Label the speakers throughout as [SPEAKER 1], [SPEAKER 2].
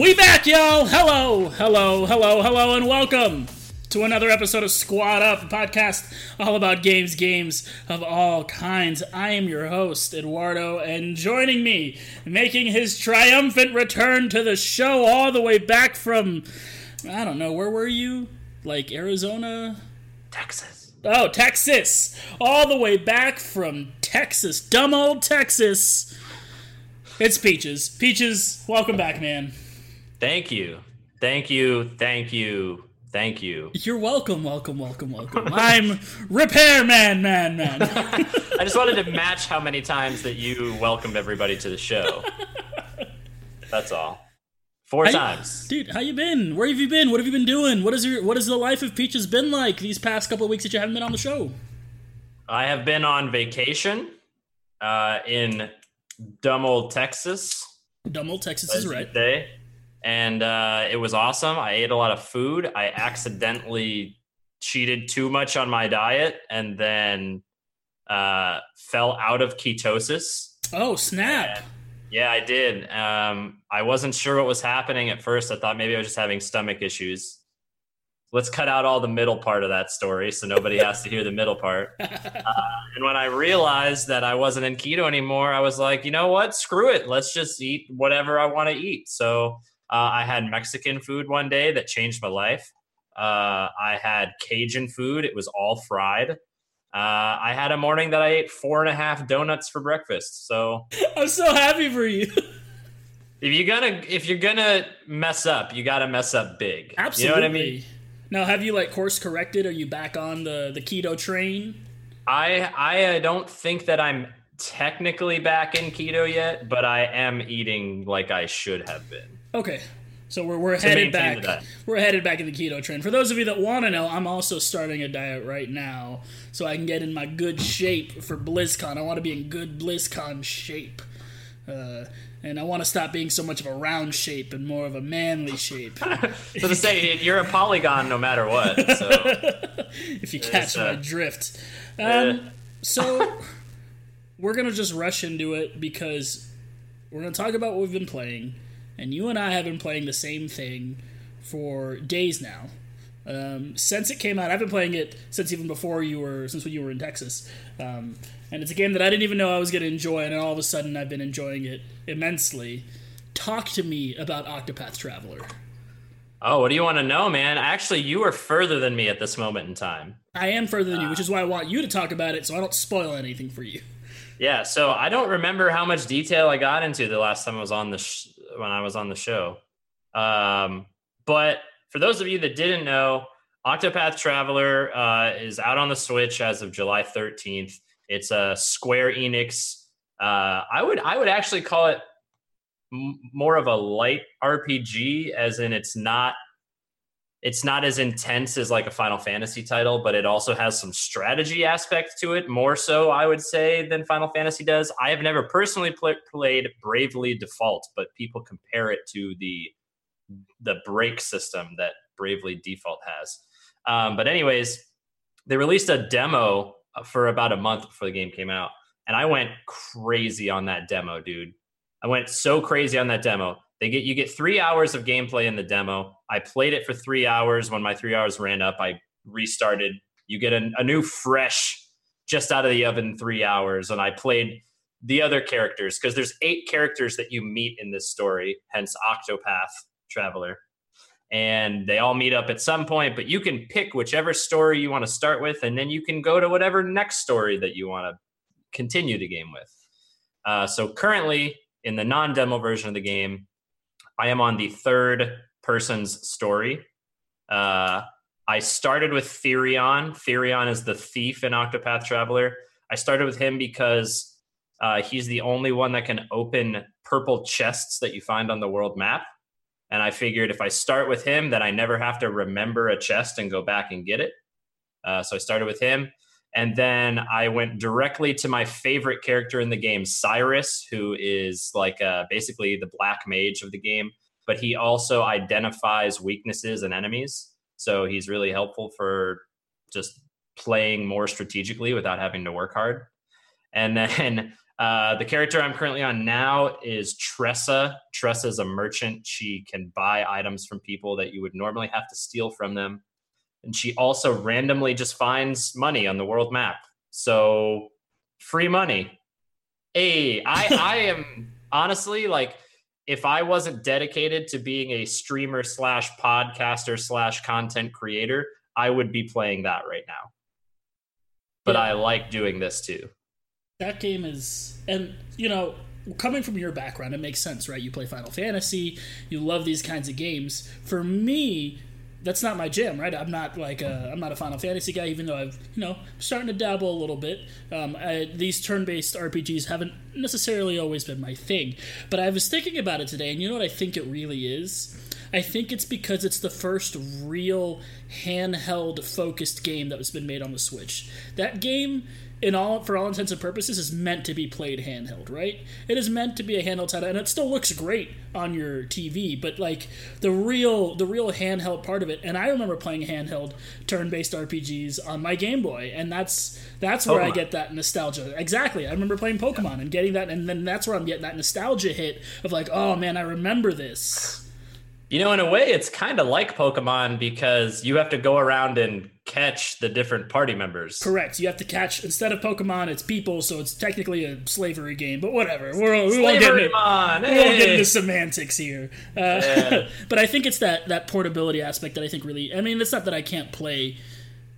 [SPEAKER 1] We back, y'all! Hello, hello, hello, hello, and welcome to another episode of Squad Up, a podcast all about games, games of all kinds. I am your host, Eduardo, and joining me, making his triumphant return to the show all the way back from, I don't know, where were you? Like Arizona?
[SPEAKER 2] Texas.
[SPEAKER 1] Oh, Texas! All the way back from Texas, dumb old Texas. It's Peaches. Peaches, welcome back, man.
[SPEAKER 2] Thank you. Thank you. Thank you. Thank you.
[SPEAKER 1] You're welcome, welcome, welcome, welcome. I'm Repairman, man, man.
[SPEAKER 2] I just wanted to match how many times that you welcomed everybody to the show. That's all. Four
[SPEAKER 1] How you-
[SPEAKER 2] times.
[SPEAKER 1] dude. How you been? Where have you been? What have you been doing? What is your What has the life of Peaches been like these past couple of weeks that you haven't been on the show?
[SPEAKER 2] I have been on vacation uh, in dumb old Texas.
[SPEAKER 1] Dumb old Texas
[SPEAKER 2] as
[SPEAKER 1] is
[SPEAKER 2] you
[SPEAKER 1] right.
[SPEAKER 2] And uh, it was awesome. I ate a lot of food. I accidentally cheated too much on my diet and then uh, fell out of ketosis.
[SPEAKER 1] Oh snap!
[SPEAKER 2] Yeah, I did. Um, I wasn't sure what was happening at first. I thought maybe I was just having stomach issues. Let's cut out all the middle part of that story so nobody has to hear the middle part. Uh, and when I realized that I wasn't in keto anymore, I was like, you know what? Screw it. Let's just eat whatever I want to eat. So uh, I had Mexican food one day that changed my life. Uh, I had Cajun food. It was all fried. Uh, I had a morning that I ate four and a half donuts for breakfast. So
[SPEAKER 1] I'm so happy for you.
[SPEAKER 2] if you're gonna if you're gonna mess up, you gotta mess up big.
[SPEAKER 1] Absolutely.
[SPEAKER 2] You know what I mean?
[SPEAKER 1] Now, have you like course corrected? Are you back on the the keto train?
[SPEAKER 2] I I uh, don't think that I'm technically back in keto yet, but I am eating like I should have been.
[SPEAKER 1] Okay. So we're, we're headed back. We're headed back in the keto trend. For those of you that want to know, I'm also starting a diet right now, so I can get in my good shape for BlizzCon. I want to be in good BlizzCon shape, uh, and I want to stop being so much of a round shape and more of a manly shape.
[SPEAKER 2] So to say you're a polygon no matter what. So
[SPEAKER 1] if you catch
[SPEAKER 2] uh,
[SPEAKER 1] my drift.
[SPEAKER 2] uh,
[SPEAKER 1] Um, so we're gonna just rush into it because we're gonna talk about what we've been playing, and you and I have been playing the same thing for days now. Um, since it came out, I've been playing it since even before you were since when you were in Texas, um, and it's a game that I didn't even know I was gonna enjoy, and all of a sudden I've been enjoying it immensely. Talk to me about Octopath Traveler.
[SPEAKER 2] oh, what do you want to know, man? Actually, you are further than me at this moment in time.
[SPEAKER 1] I am further than you, which is why I want you to talk about it, so I don't spoil anything for you.
[SPEAKER 2] Yeah, so I don't remember how much detail I got into the last time I was on the sh- when I was on the show. Um, but for those of you that didn't know, Octopath Traveler uh, is out on the Switch as of July 13th. It's a Square Enix. Uh, I would I would actually call it m- more of a light RPG, as in it's not it's not as intense as like a Final Fantasy title, but it also has some strategy aspect to it, more so, I would say, than Final Fantasy does. I have never personally pl- played Bravely Default, but people compare it to the the break system that Bravely Default has. Um, but anyways, they released a demo for about a month before the game came out, and I went crazy on that demo, dude. I went so crazy on that demo. They get you get three hours of gameplay in the demo. I played it for three hours. When my three hours ran up, I restarted. You get a, a new fresh, just out of the oven, three hours, and I played the other characters because there's eight characters that you meet in this story. Hence, Octopath Traveler, and they all meet up at some point. But you can pick whichever story you want to start with, and then you can go to whatever next story that you want to continue the game with. Uh, so currently, in the non-demo version of the game, I am on the third person's story. Uh, I started with Therion. Therion is the thief in Octopath Traveler. I started with him because uh, he's the only one that can open purple chests that you find on the world map. And I figured if I start with him, then I never have to remember a chest and go back and get it. Uh, so I started with him. And then I went directly to my favorite character in the game, Cyrus, who is like uh, basically the black mage of the game, but he also identifies weaknesses and enemies. So he's really helpful for just playing more strategically without having to work hard. And then uh, the character I'm currently on now is Tressa. Tressa is a merchant. She can buy items from people that you would normally have to steal from them. And she also randomly just finds money on the world map. So free money. Hey, I, I am honestly like if I wasn't dedicated to being a streamer slash podcaster slash content creator, I would be playing that right now. But yeah. I like doing this too.
[SPEAKER 1] That game is, and you know, coming from your background, it makes sense, right? You play Final Fantasy, you love these kinds of games. For me, that's not my jam, right? I'm not like a, I'm not a Final Fantasy guy, even though I've you know starting to dabble a little bit. Um, I, these turn-based RPGs haven't necessarily always been my thing, but I was thinking about it today, and you know what I think it really is. I think it's because it's the first real handheld focused game that has been made on the Switch. That game in all for all intents and purposes is meant to be played handheld, right? It is meant to be a handheld title, and it still looks great on your TV. But like the real the real handheld part of it, and I remember playing handheld turn-based RPGs on my Game Boy, and that's that's where Pokemon. I get that nostalgia. Exactly, I remember playing Pokemon and getting that, and then that's where I'm getting that nostalgia hit of like, oh man, I remember this.
[SPEAKER 2] You know, in a way, it's kind of like Pokemon because you have to go around and catch the different party members.
[SPEAKER 1] Correct. You have to catch instead of Pokemon, it's people, so it's technically a slavery game. But whatever, we're we won't get into, hey. we won't get into semantics here. Uh, yeah. but I think it's that that portability aspect that I think really. I mean, it's not that I can't play,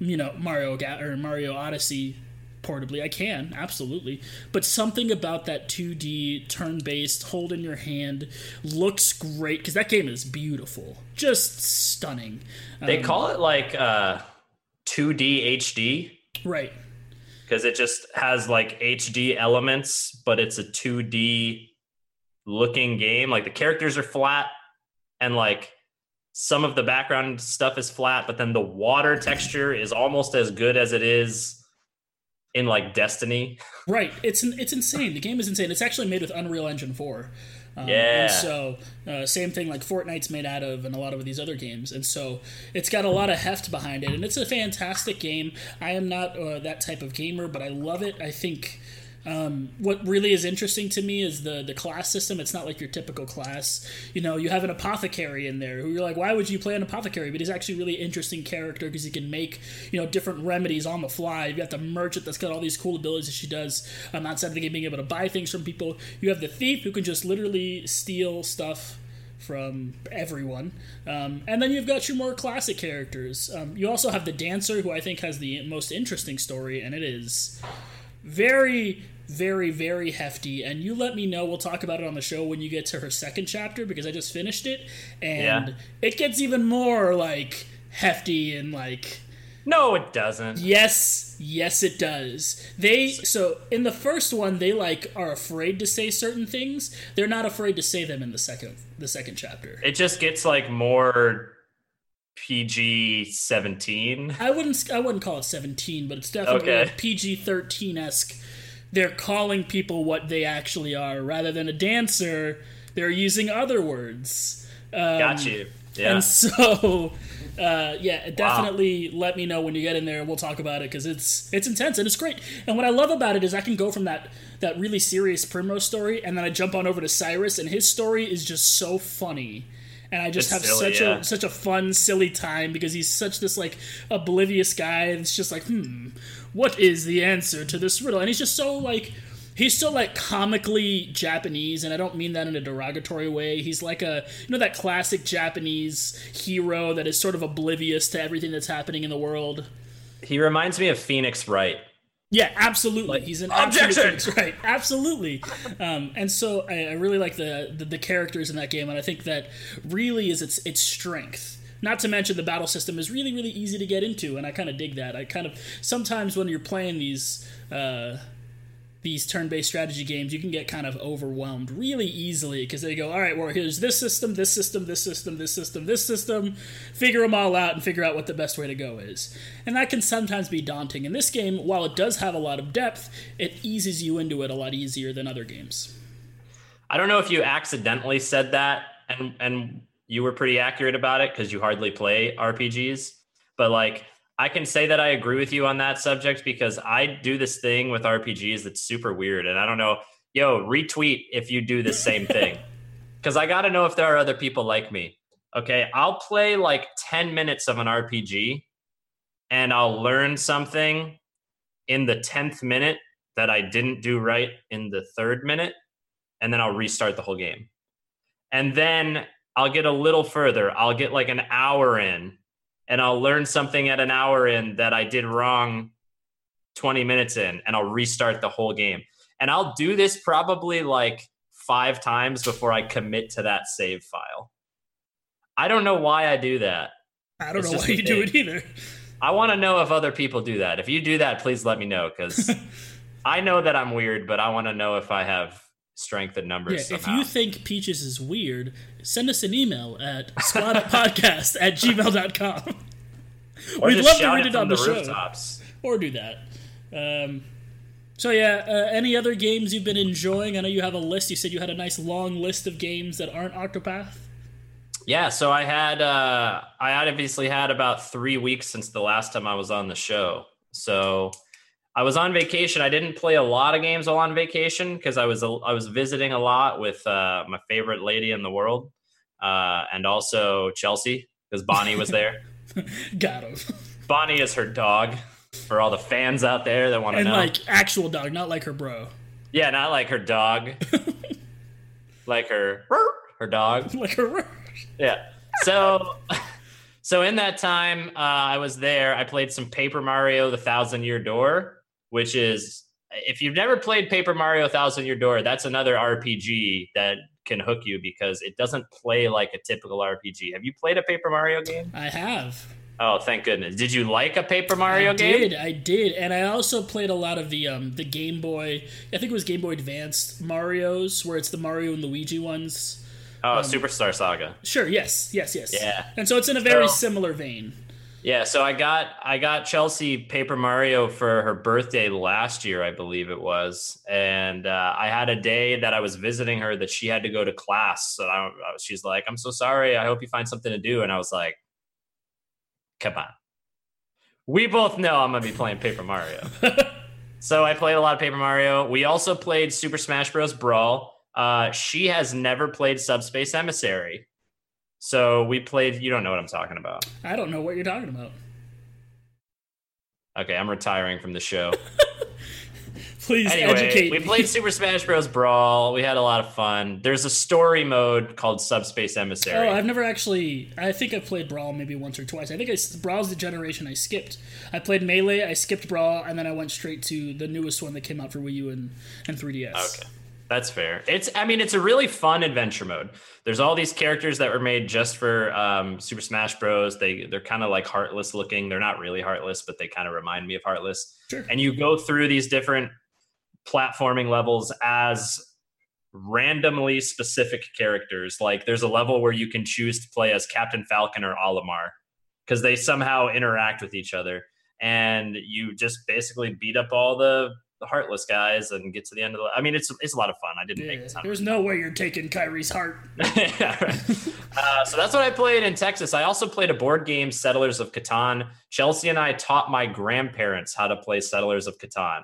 [SPEAKER 1] you know, Mario or Mario Odyssey portably. I can, absolutely. But something about that 2D turn based, hold in your hand looks great because that game is beautiful. Just stunning.
[SPEAKER 2] They um, call it like uh, 2D HD.
[SPEAKER 1] Right.
[SPEAKER 2] Because it just has like HD elements, but it's a 2D looking game. Like the characters are flat and like some of the background stuff is flat, but then the water texture is almost as good as it is in like Destiny.
[SPEAKER 1] Right. It's it's insane. The game is insane. It's actually made with Unreal Engine 4.
[SPEAKER 2] Um, yeah.
[SPEAKER 1] so uh, same thing like Fortnite's made out of, and a lot of these other games, and so it's got a lot of heft behind it, and it's a fantastic game. I am not uh, that type of gamer, but I love it. I think um, what really is interesting to me is the the class system. It's not like your typical class. You know, you have an apothecary in there who you're like, why would you play an apothecary? But he's actually really interesting character because he can make you know different remedies on the fly. You got the merchant that's got all these cool abilities that she does um, outside of the game, being able to buy things from people. You have the thief who can just literally steal stuff from everyone. Um, and then you've got your more classic characters. Um, you also have the dancer, who I think has the most interesting story, and it is very very very hefty and you let me know we'll talk about it on the show when you get to her second chapter because i just finished it and yeah. it gets even more like hefty and like
[SPEAKER 2] no it doesn't
[SPEAKER 1] yes yes it does they so in the first one they like are afraid to say certain things they're not afraid to say them in the second the second chapter
[SPEAKER 2] it just gets like more PG seventeen.
[SPEAKER 1] I wouldn't. I wouldn't call it seventeen, but it's definitely okay. PG thirteen esque they're calling people what they actually are rather than a dancer. They're using other words.
[SPEAKER 2] Um, Got you. Yeah.
[SPEAKER 1] And so, uh, yeah, definitely wow. let me know when you get in there, and we'll talk about it because it's it's intense and it's great. And what I love about it is I can go from that that really serious Primrose story, and then I jump on over to Cyrus, and his story is just so funny and I just it's have silly, such yeah. a such a fun, silly time because he's such this like oblivious guy, and it's just like, hmm, what is the answer to this riddle? And he's just so like he's so like comically Japanese, and I don't mean that in a derogatory way. He's like a you know that classic Japanese hero that is sort of oblivious to everything that's happening in the world.
[SPEAKER 2] He reminds me of Phoenix Wright.
[SPEAKER 1] Yeah, absolutely. Like, He's an objection, right? Absolutely. Um, and so I, I really like the, the, the characters in that game, and I think that really is its its strength not to mention the battle system is really really easy to get into, and I kind of dig that. I kind of sometimes when you're playing these. Uh, these turn-based strategy games, you can get kind of overwhelmed really easily because they go, all right, well, here's this system, this system, this system, this system, this system. Figure them all out and figure out what the best way to go is, and that can sometimes be daunting. In this game, while it does have a lot of depth, it eases you into it a lot easier than other games.
[SPEAKER 2] I don't know if you accidentally said that, and and you were pretty accurate about it because you hardly play RPGs. But like, I can say that I agree with you on that subject because I do this thing with RPGs that's super weird. And I don't know, yo, retweet if you do the same thing. Because I got to know if there are other people like me. Okay. I'll play like 10 minutes of an RPG and I'll learn something in the 10th minute that I didn't do right in the third minute. And then I'll restart the whole game. And then I'll get a little further. I'll get like an hour in and I'll learn something at an hour in that I did wrong 20 minutes in and I'll restart the whole game. And I'll do this probably like five times before I commit to that save file. I don't know why I do that.
[SPEAKER 1] I don't it's know why you do it either.
[SPEAKER 2] I want to know if other people do that. If you do that, please let me know because I know that I'm weird, but I want to know if I have strength in numbers.
[SPEAKER 1] Yeah, if you think Peaches is weird, send us an email at squadpodcast at gmail.com.
[SPEAKER 2] Or We'd love to read it on the, the rooftops.
[SPEAKER 1] show. Or do that. Um, so yeah, uh, any other games you've been enjoying? I know you have a list. You said you had a nice long list of games that aren't Octopath.
[SPEAKER 2] Yeah, so I had uh, I obviously had about three weeks since the last time I was on the show. So I was on vacation. I didn't play a lot of games while on vacation because I was I was visiting a lot with uh, my favorite lady in the world, uh, and also Chelsea because Bonnie was there.
[SPEAKER 1] Got him.
[SPEAKER 2] Bonnie is her dog. For all the fans out there that want to know,
[SPEAKER 1] like actual dog, not like her bro.
[SPEAKER 2] Yeah, not like her dog. like her her dog.
[SPEAKER 1] Like her.
[SPEAKER 2] Yeah. So so in that time uh, I was there, I played some Paper Mario: The Thousand Year Door, which is if you've never played Paper Mario Thousand Year Door, that's another RPG that can hook you because it doesn't play like a typical RPG. Have you played a Paper Mario game?
[SPEAKER 1] I have.
[SPEAKER 2] Oh, thank goodness! Did you like a Paper Mario
[SPEAKER 1] I
[SPEAKER 2] game?
[SPEAKER 1] I did, I did, and I also played a lot of the um the Game Boy. I think it was Game Boy Advanced Mario's, where it's the Mario and Luigi ones.
[SPEAKER 2] Oh, um, Superstar Saga.
[SPEAKER 1] Sure. Yes. Yes. Yes.
[SPEAKER 2] Yeah.
[SPEAKER 1] And so it's in a very so, similar vein.
[SPEAKER 2] Yeah, so I got I got Chelsea Paper Mario for her birthday last year, I believe it was, and uh, I had a day that I was visiting her that she had to go to class. So I, she's like, "I'm so sorry. I hope you find something to do." And I was like, "Come on, we both know I'm gonna be playing Paper Mario." so I played a lot of Paper Mario. We also played Super Smash Bros. Brawl. Uh, she has never played Subspace Emissary. So we played. You don't know what I'm talking about.
[SPEAKER 1] I don't know what you're talking about.
[SPEAKER 2] Okay, I'm retiring from the show.
[SPEAKER 1] Please
[SPEAKER 2] anyway,
[SPEAKER 1] educate
[SPEAKER 2] we played Super Smash Bros. Brawl. We had a lot of fun. There's a story mode called Subspace Emissary.
[SPEAKER 1] Oh, I've never actually. I think I've played Brawl maybe once or twice. I think I, Brawl's the generation I skipped. I played Melee, I skipped Brawl, and then I went straight to the newest one that came out for Wii U and, and 3DS.
[SPEAKER 2] Okay. That's fair. It's I mean it's a really fun adventure mode. There's all these characters that were made just for um, Super Smash Bros. They they're kind of like heartless looking. They're not really heartless, but they kind of remind me of heartless.
[SPEAKER 1] Sure.
[SPEAKER 2] And you go through these different platforming levels as randomly specific characters. Like there's a level where you can choose to play as Captain Falcon or Olimar because they somehow interact with each other. And you just basically beat up all the the heartless guys and get to the end of the. I mean, it's it's a lot of fun. I didn't yeah, make
[SPEAKER 1] There's no way you're taking Kairi's heart.
[SPEAKER 2] yeah, uh, so that's what I played in Texas. I also played a board game, Settlers of Catan. Chelsea and I taught my grandparents how to play Settlers of Catan.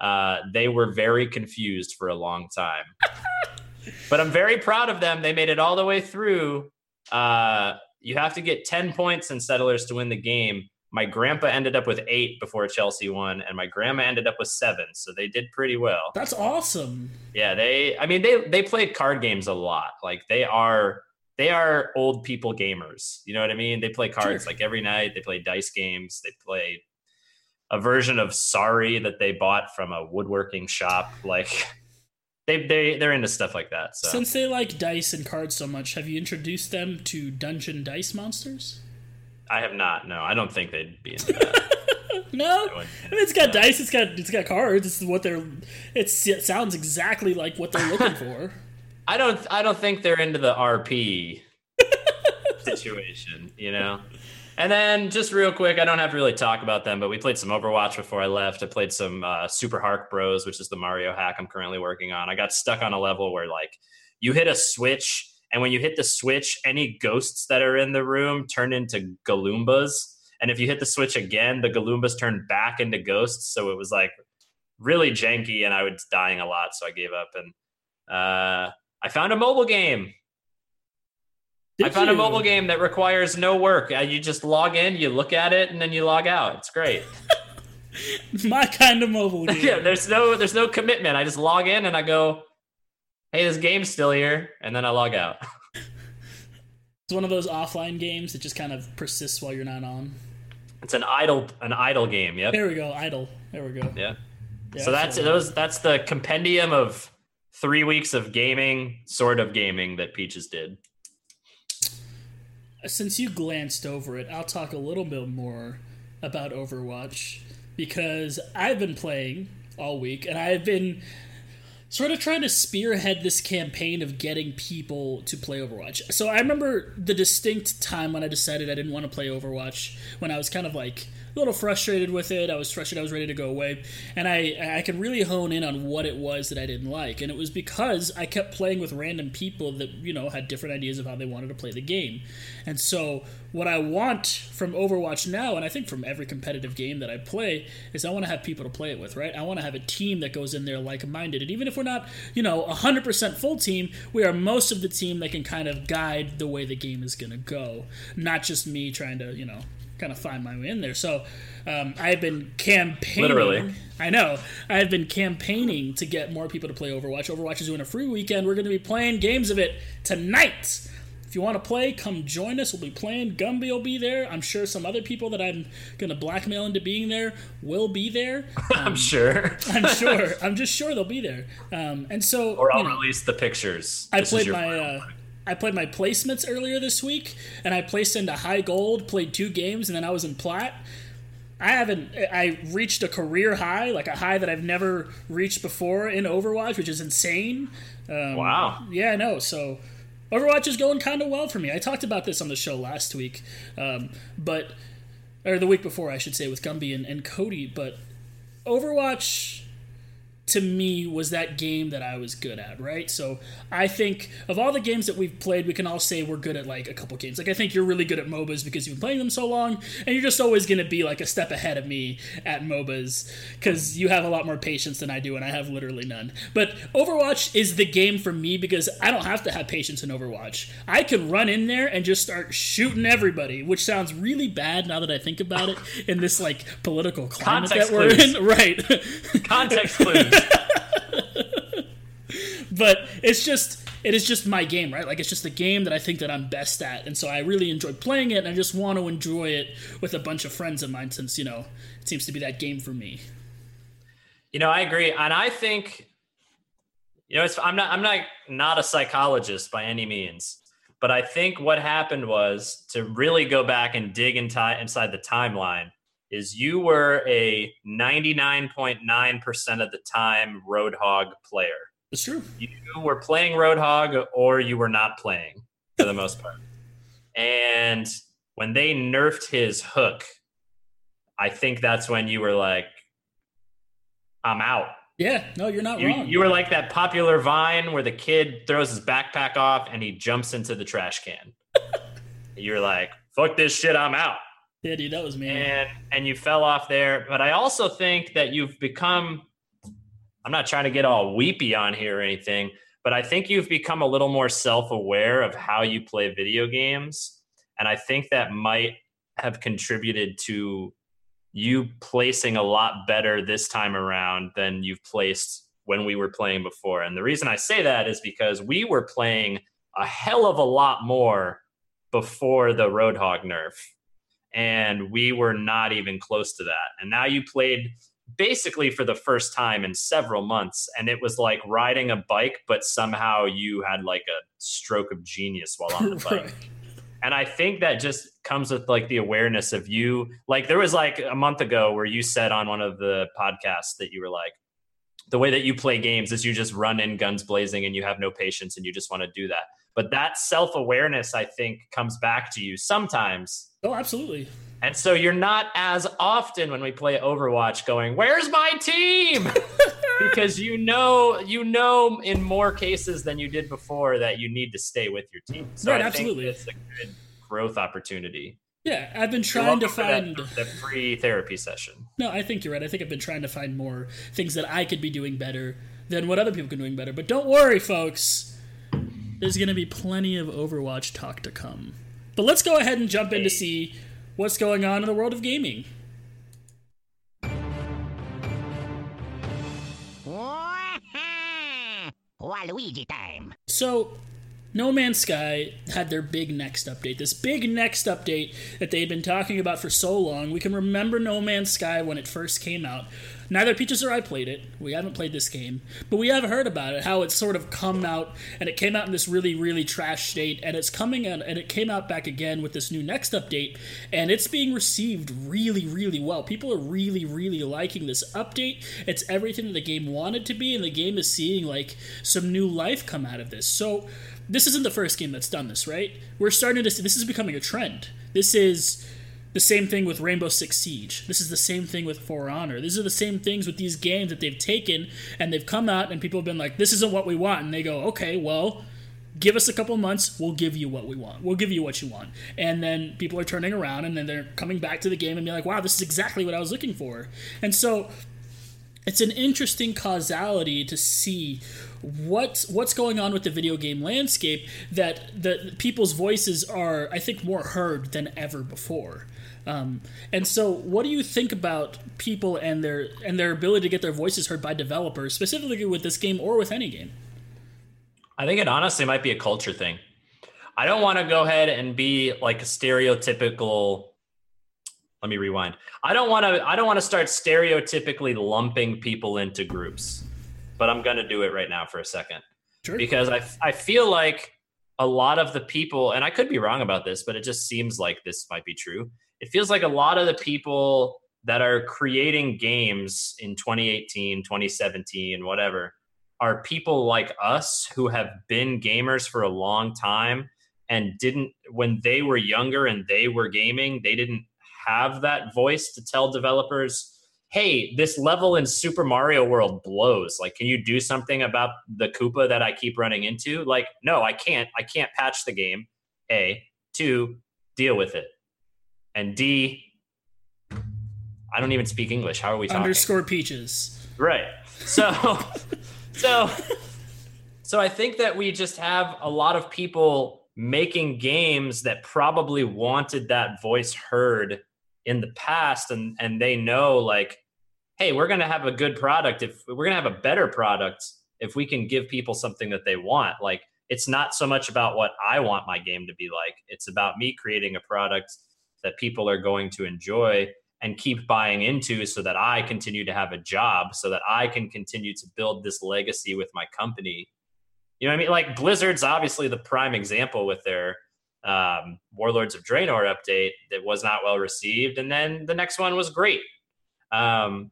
[SPEAKER 2] Uh, they were very confused for a long time, but I'm very proud of them. They made it all the way through. Uh, you have to get 10 points in Settlers to win the game my grandpa ended up with eight before Chelsea won, and my grandma ended up with seven. So they did pretty well.
[SPEAKER 1] That's awesome.
[SPEAKER 2] Yeah, they. I mean, they they played card games a lot. Like they are they are old people gamers. You know what I mean? They play cards sure. like every night. They play dice games. They play a version of Sorry that they bought from a woodworking shop. Like they they they're into stuff like that. So
[SPEAKER 1] since they like dice and cards so much, have you introduced them to Dungeon Dice Monsters?
[SPEAKER 2] I have not. No, I don't think they'd be into that.
[SPEAKER 1] no, I mean, it's got no. dice. It's got it's got cards. It's what they're. It's, it sounds exactly like what they're looking for.
[SPEAKER 2] I don't. I don't think they're into the RP situation. You know. And then just real quick, I don't have to really talk about them, but we played some Overwatch before I left. I played some uh, Super Hark Bros, which is the Mario hack I'm currently working on. I got stuck on a level where like you hit a switch and when you hit the switch, any ghosts that are in the room turn into Galoombas. And if you hit the switch again, the Galoombas turn back into ghosts. So it was like really janky and I was dying a lot. So I gave up and uh, I found a mobile game. Did I found you? a mobile game that requires no work. Uh, you just log in, you look at it, and then you log out. It's great.
[SPEAKER 1] My kind of mobile game.
[SPEAKER 2] yeah, there's no there's no commitment. I just log in and I go, "Hey, this game's still here," and then I log out.
[SPEAKER 1] it's one of those offline games that just kind of persists while you're not on.
[SPEAKER 2] It's an idle an idle game. Yep.
[SPEAKER 1] There we go. Idle. There we go.
[SPEAKER 2] Yeah. yeah so that's those that's the compendium of three weeks of gaming, sort of gaming that Peaches did.
[SPEAKER 1] Since you glanced over it, I'll talk a little bit more about Overwatch because I've been playing all week and I've been sort of trying to spearhead this campaign of getting people to play Overwatch. So I remember the distinct time when I decided I didn't want to play Overwatch when I was kind of like a little frustrated with it. I was frustrated. I was ready to go away, and I I could really hone in on what it was that I didn't like, and it was because I kept playing with random people that you know had different ideas of how they wanted to play the game, and so what I want from Overwatch now, and I think from every competitive game that I play, is I want to have people to play it with, right? I want to have a team that goes in there like minded. And even if we're not, you know, 100% full team, we are most of the team that can kind of guide the way the game is going to go. Not just me trying to, you know, kind of find my way in there. So um, I've been campaigning.
[SPEAKER 2] Literally.
[SPEAKER 1] I know. I've been campaigning to get more people to play Overwatch. Overwatch is doing a free weekend. We're going to be playing games of it tonight. If you want to play, come join us. We'll be playing. Gumby will be there. I'm sure some other people that I'm going to blackmail into being there will be there.
[SPEAKER 2] Um, I'm sure.
[SPEAKER 1] I'm sure. I'm just sure they'll be there. Um, and so,
[SPEAKER 2] or I'll you know, release the pictures.
[SPEAKER 1] I this played my. I played my placements earlier this week, and I placed into high gold, played two games, and then I was in plat. I haven't. I reached a career high, like a high that I've never reached before in Overwatch, which is insane.
[SPEAKER 2] Um, wow.
[SPEAKER 1] Yeah, I know. So Overwatch is going kind of well for me. I talked about this on the show last week, um, but or the week before, I should say, with Gumby and, and Cody. But Overwatch to me was that game that I was good at, right? So I think of all the games that we've played, we can all say we're good at like a couple games. Like I think you're really good at MOBAs because you've been playing them so long, and you're just always going to be like a step ahead of me at MOBAs because you have a lot more patience than I do, and I have literally none. But Overwatch is the game for me because I don't have to have patience in Overwatch. I can run in there and just start shooting everybody, which sounds really bad now that I think about it in this like political climate Context that we're clues. in. Right.
[SPEAKER 2] Context clues.
[SPEAKER 1] but it's just it is just my game, right? Like it's just the game that I think that I'm best at, and so I really enjoy playing it, and I just want to enjoy it with a bunch of friends of mine, since you know it seems to be that game for me.
[SPEAKER 2] You know, I agree, and I think you know, I'm not I'm not not a psychologist by any means, but I think what happened was to really go back and dig in inside the timeline is you were a 99.9% of the time Roadhog player.
[SPEAKER 1] It's true.
[SPEAKER 2] You were playing Roadhog or you were not playing for the most part. And when they nerfed his hook, I think that's when you were like, I'm out.
[SPEAKER 1] Yeah, no, you're not
[SPEAKER 2] you,
[SPEAKER 1] wrong.
[SPEAKER 2] You were like that popular vine where the kid throws his backpack off and he jumps into the trash can. you're like, fuck this shit, I'm out.
[SPEAKER 1] Yeah, dude, that was me.
[SPEAKER 2] And and you fell off there. But I also think that you've become I'm not trying to get all weepy on here or anything, but I think you've become a little more self-aware of how you play video games. And I think that might have contributed to you placing a lot better this time around than you've placed when we were playing before. And the reason I say that is because we were playing a hell of a lot more before the Roadhog nerf and we were not even close to that. And now you played basically for the first time in several months and it was like riding a bike but somehow you had like a stroke of genius while on the bike. right. And I think that just comes with like the awareness of you. Like there was like a month ago where you said on one of the podcasts that you were like, the way that you play games is you just run in guns blazing and you have no patience and you just want to do that. But that self awareness, I think, comes back to you sometimes
[SPEAKER 1] Oh, absolutely.
[SPEAKER 2] And so you're not as often when we play Overwatch going, "Where's my team?" because you know, you know in more cases than you did before that you need to stay with your team. So
[SPEAKER 1] right,
[SPEAKER 2] I
[SPEAKER 1] absolutely.
[SPEAKER 2] it's a good growth opportunity.
[SPEAKER 1] Yeah, I've been trying to find
[SPEAKER 2] the free therapy session.
[SPEAKER 1] No, I think you're right. I think I've been trying to find more things that I could be doing better than what other people can be doing better. But don't worry, folks. There's going to be plenty of Overwatch talk to come. But let's go ahead and jump in to see what's going on in the world of gaming. Waluigi time. So, no Man's Sky had their big next update. This big next update that they had been talking about for so long. We can remember No Man's Sky when it first came out. Neither Peaches or I played it. We haven't played this game, but we have heard about it. How it's sort of come out, and it came out in this really, really trash state, and it's coming out, and it came out back again with this new next update, and it's being received really, really well. People are really, really liking this update. It's everything the game wanted to be, and the game is seeing like some new life come out of this. So this isn't the first game that's done this, right? We're starting to see this is becoming a trend. This is the same thing with Rainbow Six Siege. This is the same thing with For Honor. These are the same things with these games that they've taken and they've come out and people have been like, this isn't what we want. And they go, okay, well, give us a couple months, we'll give you what we want. We'll give you what you want. And then people are turning around and then they're coming back to the game and be like, wow, this is exactly what I was looking for. And so it's an interesting causality to see what's what's going on with the video game landscape that the people's voices are I think more heard than ever before. Um, and so, what do you think about people and their and their ability to get their voices heard by developers, specifically with this game or with any game?
[SPEAKER 2] I think it honestly might be a culture thing. I don't want to go ahead and be like a stereotypical. Let me rewind. I don't want to. I don't want to start stereotypically lumping people into groups but I'm going to do it right now for a second. Sure. Because I, I feel like a lot of the people, and I could be wrong about this, but it just seems like this might be true. It feels like a lot of the people that are creating games in 2018, 2017, whatever, are people like us who have been gamers for a long time and didn't, when they were younger and they were gaming, they didn't have that voice to tell developers hey, this level in Super Mario World blows. Like, can you do something about the Koopa that I keep running into? Like, no, I can't. I can't patch the game. A. Two, deal with it. And D, I don't even speak English. How are we talking?
[SPEAKER 1] Underscore peaches.
[SPEAKER 2] Right. So, so, so I think that we just have a lot of people making games that probably wanted that voice heard in the past and and they know like hey, we're going to have a good product if we're going to have a better product if we can give people something that they want. Like it's not so much about what I want my game to be like. It's about me creating a product that people are going to enjoy and keep buying into so that I continue to have a job so that I can continue to build this legacy with my company. You know what I mean? Like Blizzard's obviously the prime example with their um, Warlords of Draenor update that was not well received. And then the next one was great. Um,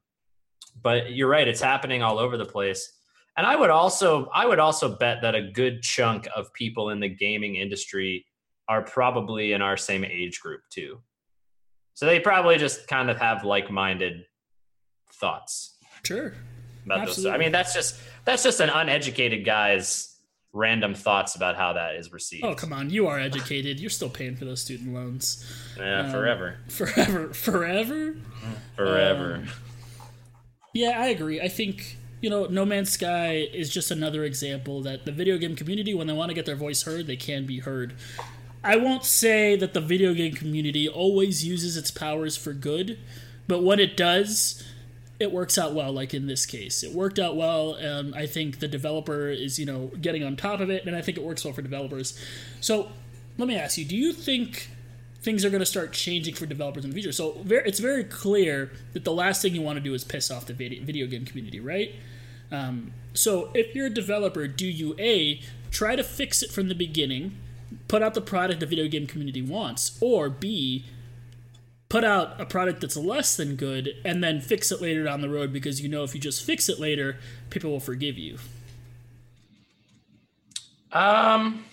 [SPEAKER 2] but you're right; it's happening all over the place. And I would also I would also bet that a good chunk of people in the gaming industry are probably in our same age group too. So they probably just kind of have like-minded thoughts.
[SPEAKER 1] Sure.
[SPEAKER 2] About Absolutely. those. I mean, that's just that's just an uneducated guy's random thoughts about how that is received.
[SPEAKER 1] Oh, come on. You are educated. You're still paying for those student loans.
[SPEAKER 2] Yeah, um, forever.
[SPEAKER 1] Forever. Forever?
[SPEAKER 2] Forever. Um,
[SPEAKER 1] yeah, I agree. I think you know, No Man's Sky is just another example that the video game community, when they want to get their voice heard, they can be heard. I won't say that the video game community always uses its powers for good, but when it does, it works out well. Like in this case, it worked out well. and I think the developer is, you know, getting on top of it, and I think it works well for developers. So, let me ask you: Do you think things are going to start changing for developers in the future. So very, it's very clear that the last thing you want to do is piss off the video, game community, right? Um, so if you're a developer, do you a try to fix it from the beginning, put out the product the video game community wants, or b put out a product that's less than good and then fix it later down the road because you know if you just fix it later, people will forgive you.
[SPEAKER 2] Um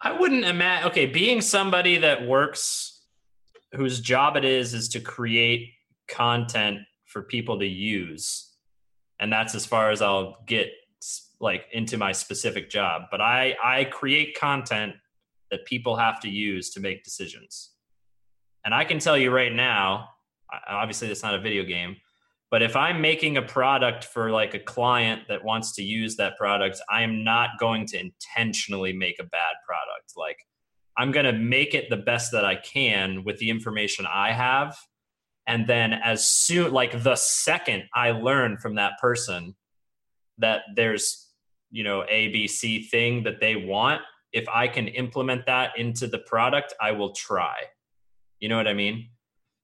[SPEAKER 2] I wouldn't imagine. Okay, being somebody that works, whose job it is, is to create content for people to use, and that's as far as I'll get like into my specific job. But I I create content that people have to use to make decisions. And I can tell you right now, obviously, it's not a video game, but if I'm making a product for like a client that wants to use that product, I am not going to intentionally make a bad product. Like, I'm going to make it the best that I can with the information I have. And then, as soon, like the second I learn from that person that there's, you know, A, B, C thing that they want, if I can implement that into the product, I will try. You know what I mean?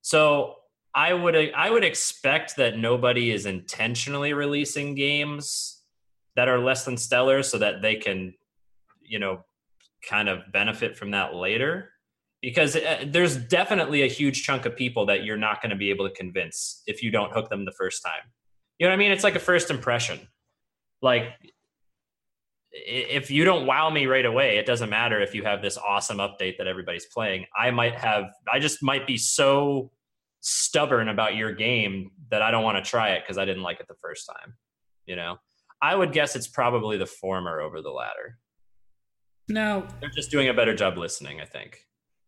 [SPEAKER 2] So I would I would expect that nobody is intentionally releasing games that are less than stellar so that they can you know kind of benefit from that later because uh, there's definitely a huge chunk of people that you're not going to be able to convince if you don't hook them the first time. You know what I mean? It's like a first impression. Like if you don't wow me right away, it doesn't matter if you have this awesome update that everybody's playing. I might have, I just might be so stubborn about your game that I don't want to try it because I didn't like it the first time. You know, I would guess it's probably the former over the latter.
[SPEAKER 1] Now,
[SPEAKER 2] they're just doing a better job listening, I think.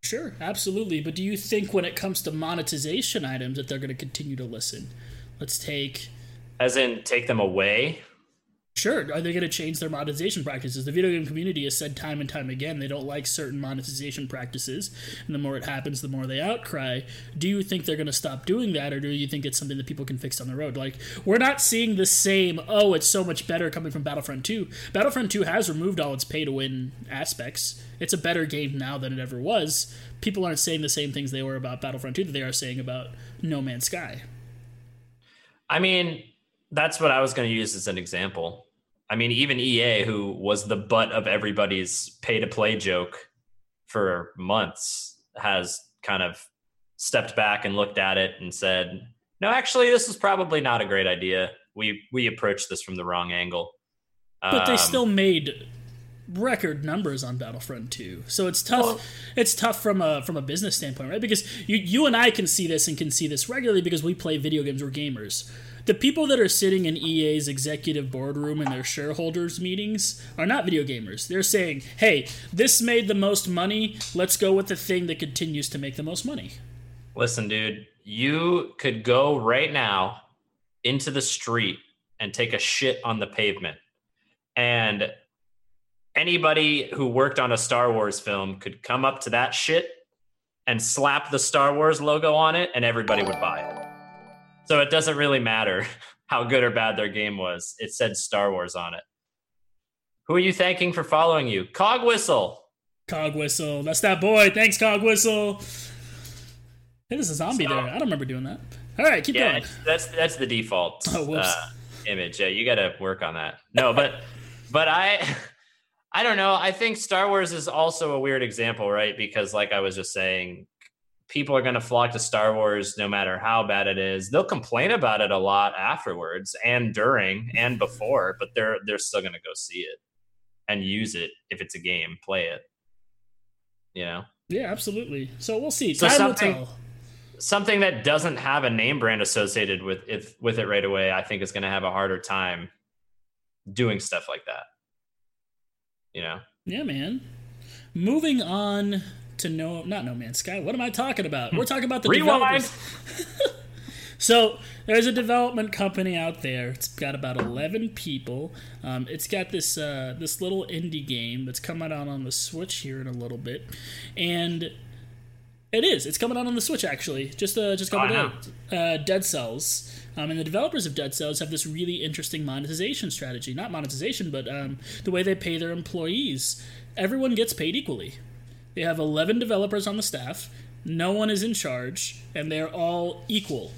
[SPEAKER 1] Sure, absolutely. But do you think when it comes to monetization items that they're going to continue to listen? Let's take.
[SPEAKER 2] As in, take them away?
[SPEAKER 1] Sure. Are they going to change their monetization practices? The video game community has said time and time again they don't like certain monetization practices, and the more it happens, the more they outcry. Do you think they're going to stop doing that, or do you think it's something that people can fix on the road? Like, we're not seeing the same, oh, it's so much better coming from Battlefront 2. Battlefront 2 has removed all its pay to win aspects. It's a better game now than it ever was. People aren't saying the same things they were about Battlefront 2 that they are saying about No Man's Sky.
[SPEAKER 2] I mean, that's what I was going to use as an example I mean, even EA, who was the butt of everybody's pay to play joke for months, has kind of stepped back and looked at it and said, "No, actually, this is probably not a great idea. We we approached this from the wrong angle."
[SPEAKER 1] But um, they still made record numbers on Battlefront 2. So it's tough well, it's tough from a from a business standpoint, right? Because you you and I can see this and can see this regularly because we play video games, we're gamers the people that are sitting in EA's executive boardroom in their shareholders meetings are not video gamers. They're saying, "Hey, this made the most money. Let's go with the thing that continues to make the most money."
[SPEAKER 2] Listen, dude, you could go right now into the street and take a shit on the pavement. And anybody who worked on a Star Wars film could come up to that shit and slap the Star Wars logo on it and everybody would buy it. So it doesn't really matter how good or bad their game was. It said Star Wars on it. Who are you thanking for following you? Cog Whistle.
[SPEAKER 1] Cog Whistle. That's that boy. Thanks, Cog Whistle. Hey, there's a zombie so, there. I don't remember doing that. All right, keep yeah, going.
[SPEAKER 2] That's that's the default oh, uh, image. Yeah, you got to work on that. No, but but I I don't know. I think Star Wars is also a weird example, right? Because like I was just saying, people are going to flock to Star Wars no matter how bad it is. They'll complain about it a lot afterwards and during and before, but they're they're still going to go see it and use it if it's a game, play it. You know?
[SPEAKER 1] Yeah, absolutely. So we'll see. So Time something,
[SPEAKER 2] something that doesn't have a name brand associated with it with it right away, I think is going to have a harder time doing stuff like that. You know?
[SPEAKER 1] Yeah, man. Moving on to no not No Man's Sky. What am I talking about? We're talking about the Rewind. so there's a development company out there. It's got about eleven people. Um, it's got this uh, this little indie game that's coming out on the Switch here in a little bit, and it is. It's coming out on the Switch actually. Just uh, just a couple oh, days. Uh, Dead Cells. Um, and the developers of Dead Cells have this really interesting monetization strategy. Not monetization, but um, the way they pay their employees. Everyone gets paid equally. They have 11 developers on the staff. No one is in charge, and they're all equal.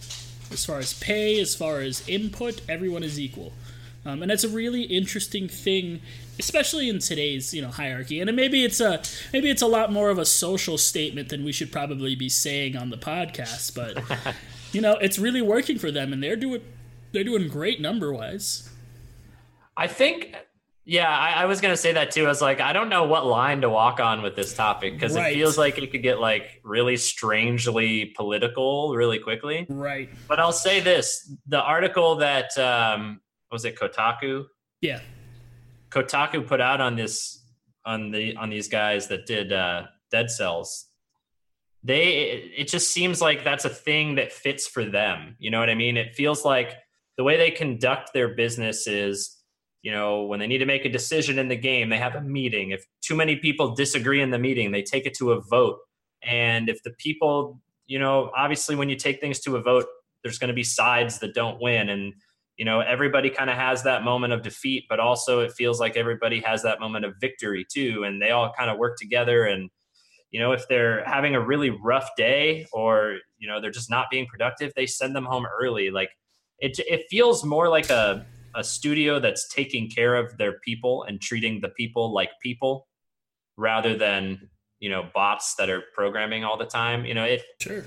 [SPEAKER 1] As far as pay, as far as input, everyone is equal. Um, and that's a really interesting thing, especially in today's you know hierarchy. And maybe it's a maybe it's a lot more of a social statement than we should probably be saying on the podcast. But you know, it's really working for them, and they're doing they're doing great number wise.
[SPEAKER 2] I think yeah, I, I was gonna say that too. I was like, I don't know what line to walk on with this topic because right. it feels like it could get like really strangely political really quickly.
[SPEAKER 1] Right.
[SPEAKER 2] But I'll say this: the article that um, was it Kotaku?
[SPEAKER 1] Yeah.
[SPEAKER 2] Kotaku put out on this on the on these guys that did uh, Dead Cells. They it just seems like that's a thing that fits for them. You know what I mean? It feels like the way they conduct their business is you know when they need to make a decision in the game they have a meeting. If too many people disagree in the meeting they take it to a vote. And if the people you know obviously when you take things to a vote there's going to be sides that don't win. And you know everybody kind of has that moment of defeat but also it feels like everybody has that moment of victory too. And they all kind of work together. And you know if they're having a really rough day or you know they're just not being productive they send them home early. Like it it feels more like a a studio that's taking care of their people and treating the people like people rather than you know bots that are programming all the time you know it
[SPEAKER 1] sure.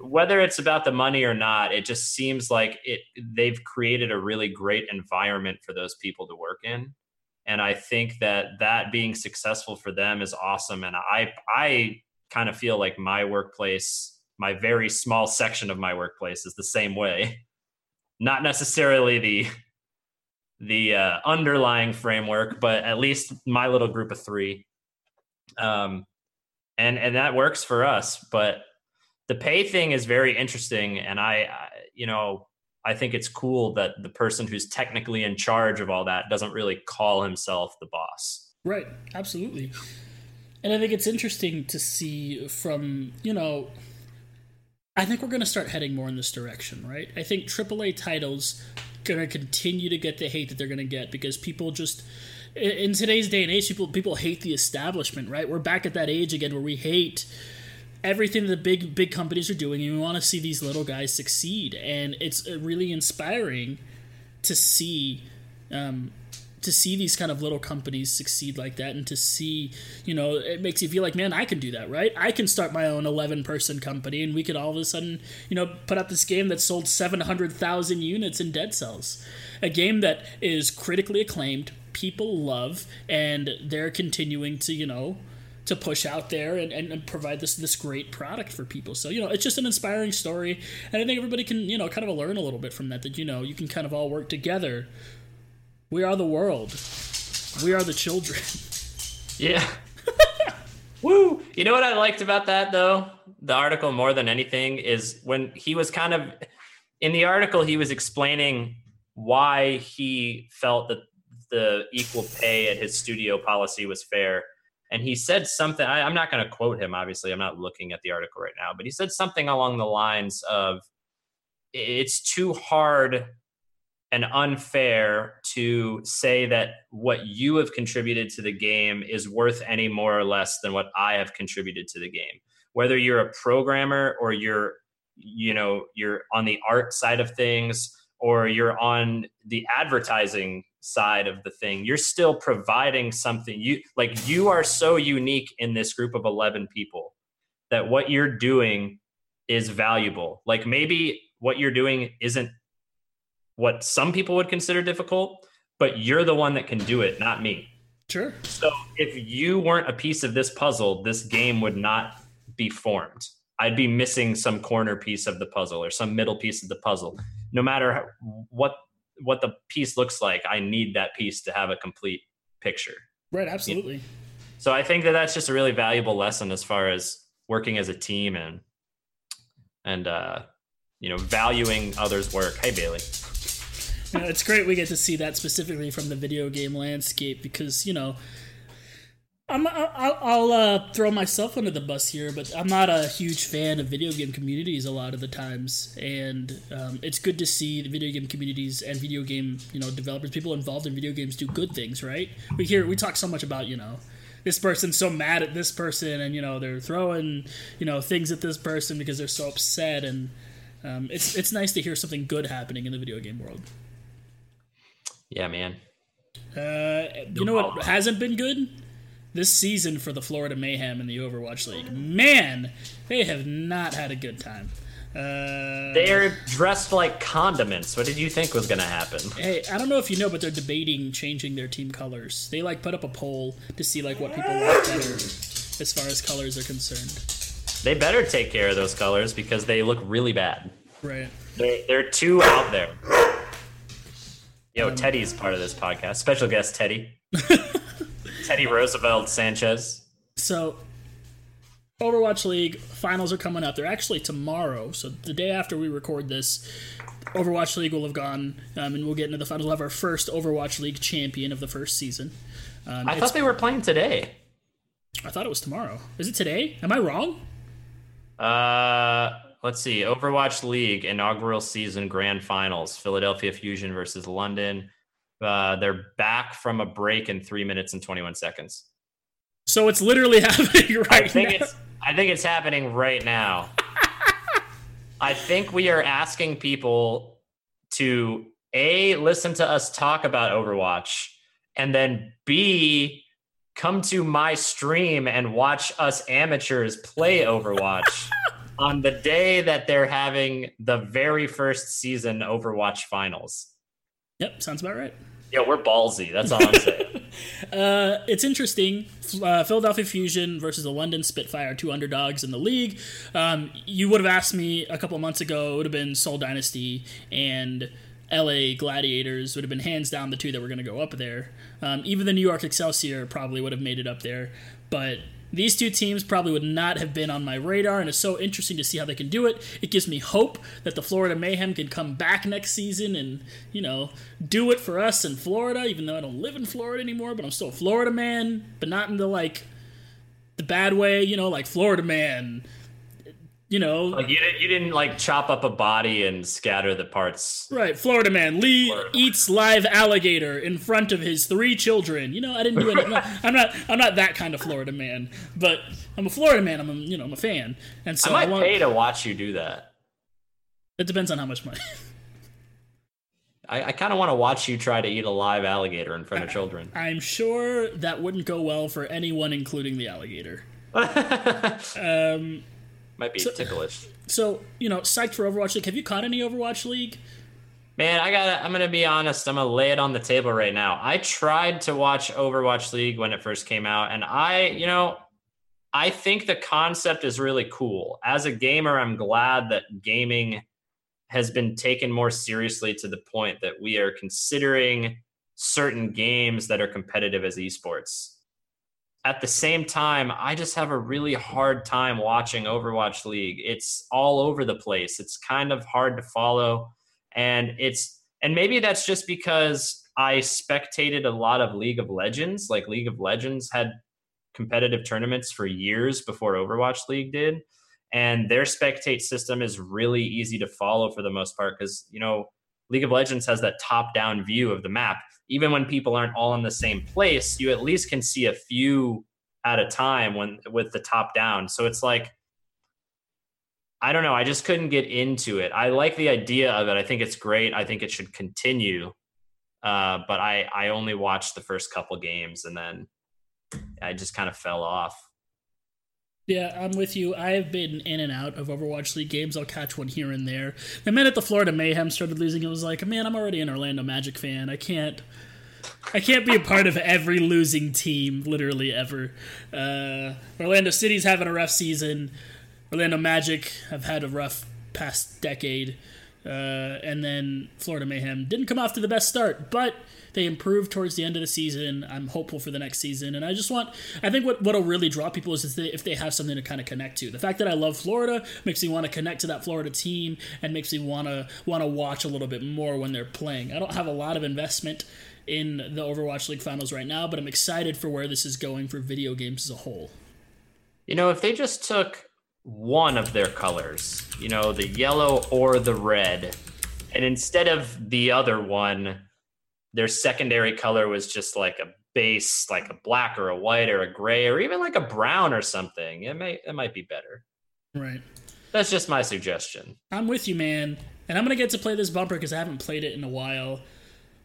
[SPEAKER 2] whether it's about the money or not it just seems like it they've created a really great environment for those people to work in. And i think that that being successful for them is awesome. And i i kind of feel like my workplace my very small section of my workplace is the same way. Not necessarily the the uh, underlying framework, but at least my little group of three. Um, and and that works for us. But the pay thing is very interesting, and I, I, you know, I think it's cool that the person who's technically in charge of all that doesn't really call himself the boss.
[SPEAKER 1] Right. Absolutely. And I think it's interesting to see from you know. I think we're going to start heading more in this direction, right? I think AAA titles going to continue to get the hate that they're going to get because people just in today's day and age people people hate the establishment right? We're back at that age again where we hate everything the big big companies are doing and we want to see these little guys succeed. And it's uh, really inspiring to see um, to see these kind of little companies succeed like that and to see you know it makes you feel like man i can do that right i can start my own 11 person company and we could all of a sudden you know put out this game that sold 700000 units in dead cells a game that is critically acclaimed people love and they're continuing to you know to push out there and, and, and, provide this this great product for people. So you know, it's just an inspiring story, and I think everybody can you know kind of learn a little bit from that. That you know you can kind of all work together we are the world. We are the children.
[SPEAKER 2] Yeah. Woo! You know what I liked about that though? The article more than anything is when he was kind of in the article he was explaining why he felt that the equal pay at his studio policy was fair. And he said something, I, I'm not going to quote him, obviously, I'm not looking at the article right now, but he said something along the lines of it's too hard and unfair to say that what you have contributed to the game is worth any more or less than what I have contributed to the game. Whether you're a programmer or you're, you know, you're on the art side of things or you're on the advertising side of the thing, you're still providing something. You like you are so unique in this group of 11 people that what you're doing is valuable. Like maybe what you're doing isn't what some people would consider difficult, but you're the one that can do it, not me.
[SPEAKER 1] Sure.
[SPEAKER 2] So if you weren't a piece of this puzzle, this game would not be formed. I'd be missing some corner piece of the puzzle or some middle piece of the puzzle. No matter what what the piece looks like, I need that piece to have a complete picture.
[SPEAKER 1] Right, absolutely. You know?
[SPEAKER 2] So I think that that's just a really valuable lesson as far as working as a team and and uh, you know valuing others' work. Hey Bailey
[SPEAKER 1] know, it's great we get to see that specifically from the video game landscape because you know I'm, I'll, I'll uh, throw myself under the bus here, but I'm not a huge fan of video game communities a lot of the times, and um, it's good to see the video game communities and video game you know developers, people involved in video games, do good things. Right? We hear we talk so much about you know this person's so mad at this person, and you know they're throwing you know things at this person because they're so upset, and um, it's it's nice to hear something good happening in the video game world.
[SPEAKER 2] Yeah, man.
[SPEAKER 1] Uh, you know what hasn't been good? This season for the Florida Mayhem in the Overwatch League. Man, they have not had a good time. Uh,
[SPEAKER 2] they're dressed like condiments. What did you think was going to happen?
[SPEAKER 1] Hey, I don't know if you know, but they're debating changing their team colors. They like put up a poll to see like what people like better as far as colors are concerned.
[SPEAKER 2] They better take care of those colors because they look really bad.
[SPEAKER 1] Right.
[SPEAKER 2] They're, they're too out there. Yo, um, Teddy's part of this podcast. Special guest Teddy. Teddy Roosevelt Sanchez.
[SPEAKER 1] So, Overwatch League finals are coming up. They're actually tomorrow. So, the day after we record this, Overwatch League will have gone, um, and we'll get into the finals. We'll have our first Overwatch League champion of the first season.
[SPEAKER 2] Um, I thought they were playing today.
[SPEAKER 1] I thought it was tomorrow. Is it today? Am I wrong?
[SPEAKER 2] Uh, let's see. Overwatch League inaugural season grand finals: Philadelphia Fusion versus London. Uh, they're back from a break in three minutes and twenty-one seconds.
[SPEAKER 1] So it's literally happening right I
[SPEAKER 2] think
[SPEAKER 1] now.
[SPEAKER 2] It's, I think it's happening right now. I think we are asking people to a listen to us talk about Overwatch, and then b come to my stream and watch us amateurs play Overwatch on the day that they're having the very first season Overwatch finals.
[SPEAKER 1] Yep, sounds about right.
[SPEAKER 2] Yeah, we're ballsy. That's all I'm saying.
[SPEAKER 1] uh, it's interesting. Uh, Philadelphia Fusion versus the London Spitfire, two underdogs in the league. Um, you would have asked me a couple months ago, it would have been Seoul Dynasty and LA Gladiators would have been hands down the two that were going to go up there. Um, even the New York Excelsior probably would have made it up there. But these two teams probably would not have been on my radar, and it's so interesting to see how they can do it. It gives me hope that the Florida Mayhem can come back next season and, you know, do it for us in Florida, even though I don't live in Florida anymore, but I'm still a Florida man, but not in the, like, the bad way, you know, like Florida man you know,
[SPEAKER 2] like you didn't, you didn't like chop up a body and scatter the parts.
[SPEAKER 1] Right, Florida man Lee Florida. eats live alligator in front of his three children. You know, I didn't do it. I'm not, I'm not that kind of Florida man, but I'm a Florida man. I'm a, you know, I'm a fan, and so
[SPEAKER 2] I might I want, pay to watch you do that.
[SPEAKER 1] It depends on how much money.
[SPEAKER 2] I, I kind of want to watch you try to eat a live alligator in front of children.
[SPEAKER 1] I'm sure that wouldn't go well for anyone, including the alligator. um,
[SPEAKER 2] might be so, ticklish.
[SPEAKER 1] So you know, psyched for Overwatch League. Have you caught any Overwatch League?
[SPEAKER 2] Man, I got. I'm gonna be honest. I'm gonna lay it on the table right now. I tried to watch Overwatch League when it first came out, and I, you know, I think the concept is really cool. As a gamer, I'm glad that gaming has been taken more seriously to the point that we are considering certain games that are competitive as esports at the same time, I just have a really hard time watching Overwatch League. It's all over the place. It's kind of hard to follow. And it's, and maybe that's just because I spectated a lot of League of Legends. Like League of Legends had competitive tournaments for years before Overwatch League did. And their spectate system is really easy to follow for the most part because, you know, League of Legends has that top down view of the map even when people aren't all in the same place, you at least can see a few at a time when with the top down. So it's like I don't know, I just couldn't get into it. I like the idea of it. I think it's great. I think it should continue. Uh, but I I only watched the first couple games and then I just kind of fell off.
[SPEAKER 1] Yeah, I'm with you. I've been in and out of Overwatch League games. I'll catch one here and there. The minute the Florida Mayhem started losing, it was like, man, I'm already an Orlando Magic fan. I can't, I can't be a part of every losing team, literally ever. Uh, Orlando City's having a rough season. Orlando Magic have had a rough past decade. Uh, and then Florida Mayhem didn't come off to the best start, but they improved towards the end of the season. I'm hopeful for the next season, and I just want. I think what what'll really draw people is they, if they have something to kind of connect to. The fact that I love Florida makes me want to connect to that Florida team, and makes me want to want to watch a little bit more when they're playing. I don't have a lot of investment in the Overwatch League finals right now, but I'm excited for where this is going for video games as a whole.
[SPEAKER 2] You know, if they just took one of their colors, you know, the yellow or the red, and instead of the other one, their secondary color was just like a base, like a black or a white or a gray or even like a brown or something. It may it might be better.
[SPEAKER 1] Right.
[SPEAKER 2] That's just my suggestion.
[SPEAKER 1] I'm with you, man. And I'm gonna get to play this bumper because I haven't played it in a while.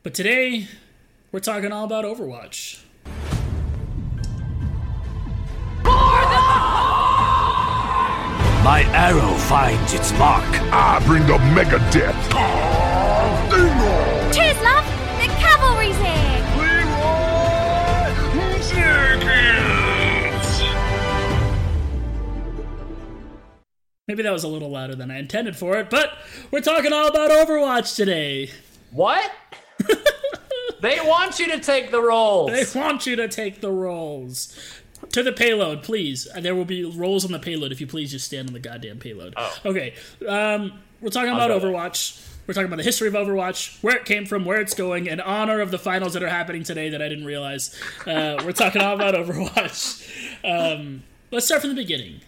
[SPEAKER 1] But today, we're talking all about Overwatch.
[SPEAKER 3] My arrow finds its mark.
[SPEAKER 4] I bring the mega death.
[SPEAKER 5] Cheers, love! Cavalry's here!
[SPEAKER 1] Maybe that was a little louder than I intended for it, but we're talking all about Overwatch today.
[SPEAKER 2] What? They want you to take the roles.
[SPEAKER 1] They want you to take the rolls. To the payload, please. Uh, There will be rolls on the payload if you please just stand on the goddamn payload.
[SPEAKER 2] Oh.
[SPEAKER 1] Okay. Um, we're talking about
[SPEAKER 2] go.
[SPEAKER 1] Overwatch. We're talking about the history of Overwatch, where it came from, where it's going, in honor of the finals that are happening today that I didn't realize. Uh, we're talking all about Overwatch. Um, let's start from the beginning.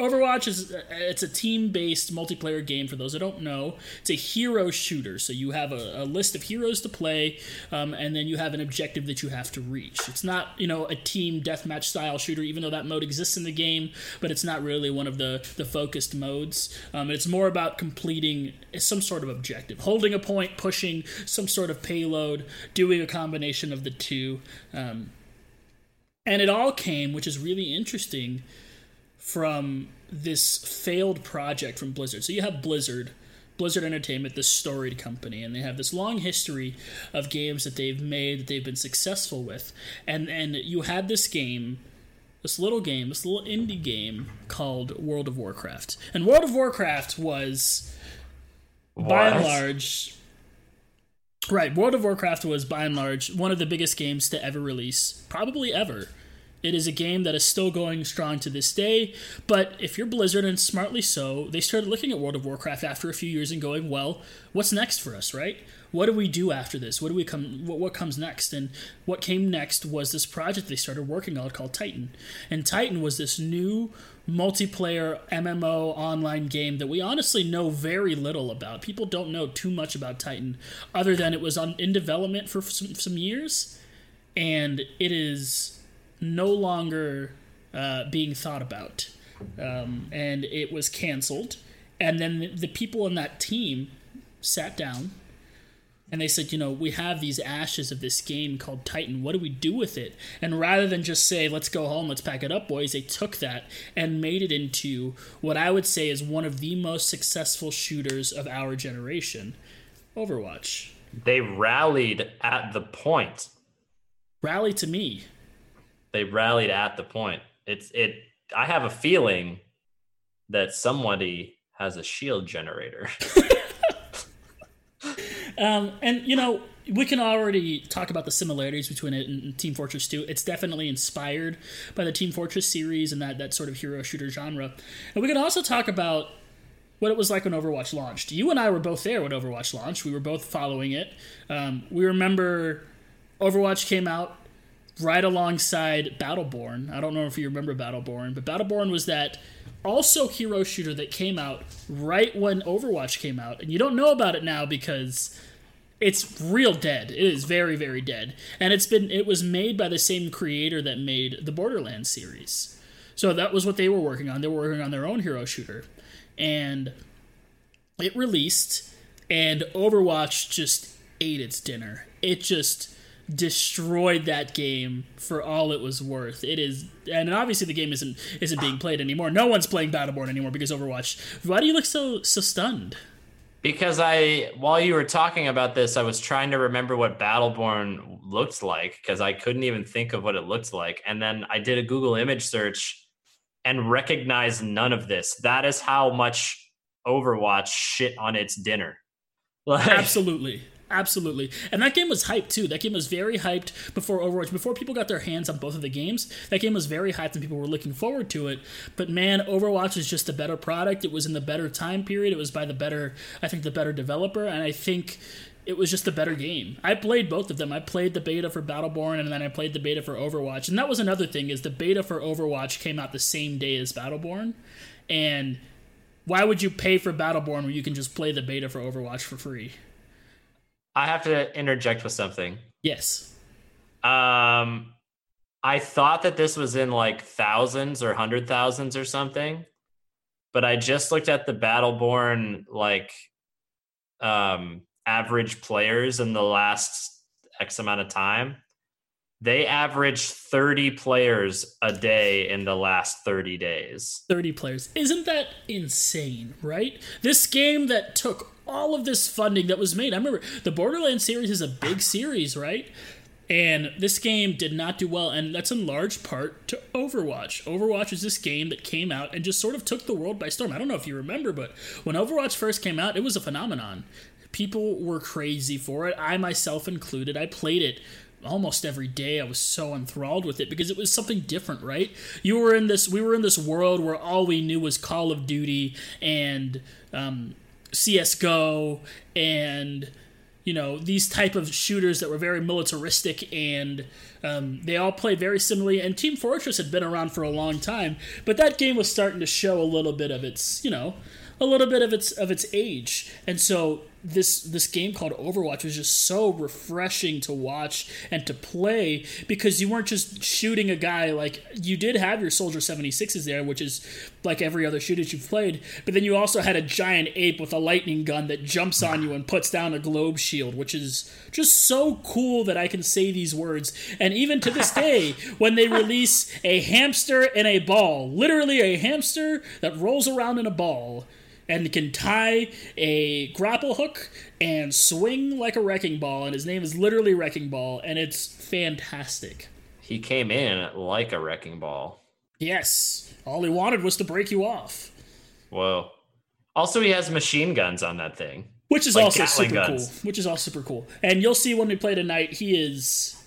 [SPEAKER 1] Overwatch is it's a team-based multiplayer game. For those that don't know, it's a hero shooter. So you have a, a list of heroes to play, um, and then you have an objective that you have to reach. It's not you know a team deathmatch style shooter, even though that mode exists in the game, but it's not really one of the the focused modes. Um, it's more about completing some sort of objective, holding a point, pushing some sort of payload, doing a combination of the two. Um, and it all came, which is really interesting from this failed project from Blizzard. So you have Blizzard, Blizzard Entertainment, this storied company, and they have this long history of games that they've made that they've been successful with. And and you had this game, this little game, this little indie game called World of Warcraft. And World of Warcraft was by and large Right, World of Warcraft was by and large one of the biggest games to ever release, probably ever. It is a game that is still going strong to this day, but if you're Blizzard, and smartly so, they started looking at World of Warcraft after a few years and going, well, what's next for us, right? What do we do after this? What do we come? What, what comes next? And what came next was this project they started working on called Titan. And Titan was this new multiplayer MMO online game that we honestly know very little about. People don't know too much about Titan, other than it was on in development for some, some years, and it is no longer uh, being thought about. Um, and it was canceled. And then the people in that team sat down and they said, you know, we have these ashes of this game called Titan. What do we do with it? And rather than just say, let's go home, let's pack it up, boys, they took that and made it into what I would say is one of the most successful shooters of our generation Overwatch.
[SPEAKER 2] They rallied at the point.
[SPEAKER 1] Rally to me.
[SPEAKER 2] They rallied at the point. It's it. I have a feeling that somebody has a shield generator.
[SPEAKER 1] Um, and you know, we can already talk about the similarities between it and Team Fortress 2. It's definitely inspired by the Team Fortress series and that that sort of hero shooter genre. And we can also talk about what it was like when Overwatch launched. You and I were both there when Overwatch launched. We were both following it. Um, we remember Overwatch came out right alongside Battleborn. I don't know if you remember Battleborn, but Battleborn was that also hero shooter that came out right when Overwatch came out. And you don't know about it now because it's real dead. It is very very dead. And it's been it was made by the same creator that made the Borderlands series. So that was what they were working on. They were working on their own hero shooter. And it released and Overwatch just ate its dinner. It just destroyed that game for all it was worth. It is and obviously the game isn't isn't being played anymore. No one's playing Battleborn anymore because Overwatch. Why do you look so so stunned?
[SPEAKER 2] Because I, while you were talking about this, I was trying to remember what Battleborn looked like because I couldn't even think of what it looked like. And then I did a Google image search and recognized none of this. That is how much Overwatch shit on its dinner. Like,
[SPEAKER 1] Absolutely. Absolutely. And that game was hyped too. That game was very hyped before Overwatch. Before people got their hands on both of the games, that game was very hyped and people were looking forward to it. But man, Overwatch is just a better product. It was in the better time period. It was by the better, I think, the better developer. And I think it was just a better game. I played both of them. I played the beta for Battleborn and then I played the beta for Overwatch. And that was another thing is the beta for Overwatch came out the same day as Battleborn. And why would you pay for Battleborn when you can just play the beta for Overwatch for free?
[SPEAKER 2] I have to interject with something.
[SPEAKER 1] Yes.
[SPEAKER 2] Um, I thought that this was in like thousands or hundred thousands or something, but I just looked at the Battleborn like um, average players in the last X amount of time. They averaged 30 players a day in the last 30 days.
[SPEAKER 1] 30 players. Isn't that insane, right? This game that took all of this funding that was made. I remember the Borderlands series is a big series, right? And this game did not do well, and that's in large part to Overwatch. Overwatch is this game that came out and just sort of took the world by storm. I don't know if you remember, but when Overwatch first came out, it was a phenomenon. People were crazy for it. I myself included. I played it almost every day. I was so enthralled with it because it was something different, right? You were in this. We were in this world where all we knew was Call of Duty and um, CS:GO and you know these type of shooters that were very militaristic and um, they all play very similarly and team fortress had been around for a long time but that game was starting to show a little bit of its you know a little bit of its of its age and so this this game called Overwatch was just so refreshing to watch and to play because you weren't just shooting a guy like you did have your Soldier 76s there which is like every other shooter you've played but then you also had a giant ape with a lightning gun that jumps on you and puts down a globe shield which is just so cool that I can say these words. And even to this day when they release a hamster in a ball literally a hamster that rolls around in a ball and can tie a grapple hook and swing like a wrecking ball. And his name is literally Wrecking Ball, and it's fantastic.
[SPEAKER 2] He came in like a wrecking ball.
[SPEAKER 1] Yes, all he wanted was to break you off.
[SPEAKER 2] Whoa. Also, he has machine guns on that thing.
[SPEAKER 1] Which is
[SPEAKER 2] Like
[SPEAKER 1] also
[SPEAKER 2] Gatling
[SPEAKER 1] super
[SPEAKER 2] guns.
[SPEAKER 1] cool. Which is also super cool. And you'll see when we play tonight, he is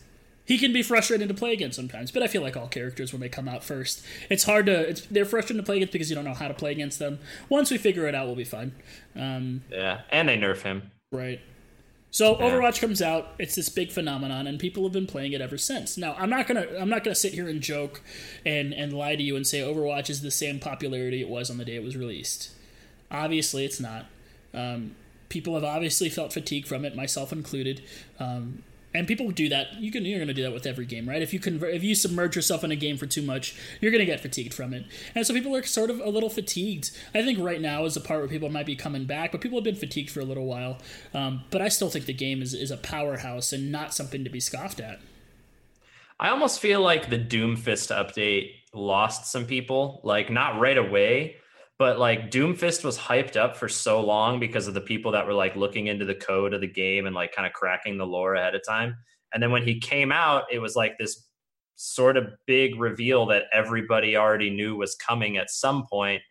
[SPEAKER 1] he can be frustrating to play against sometimes, but I feel like all characters when they come out first, it's hard to it's they're frustrating to play against because you don't know how to play against them. Once we figure it out, we'll be fine. Um,
[SPEAKER 2] Yeah, and they nerf him.
[SPEAKER 1] Right. So Overwatch comes out, it's this big phenomenon, and people have been playing it ever since. Now, I'm not gonna I'm not gonna sit here and joke and and lie to you and say Overwatch is the same popularity it was on the day it was released. Obviously, it's not. Um, people have obviously felt fatigue from it, myself included. Um, and people do that. You can you're going to do that with every game, right? If you convert, if you submerge yourself in a game for too much, you're going to get fatigued from it. And so people are sort of a little fatigued. I think right now is the part where people might be coming back, but people have been fatigued for a little while. Um, but I still think the game is is a powerhouse and not something to be scoffed at.
[SPEAKER 2] I almost feel like the Doomfist update lost some people. Like not right away, but like Doomfist was hyped up for so long because of the people that were like looking into the code of the game and like kind of cracking the lore ahead of time. And then when he came out, it was like this sort of big reveal that everybody already knew was coming at some point.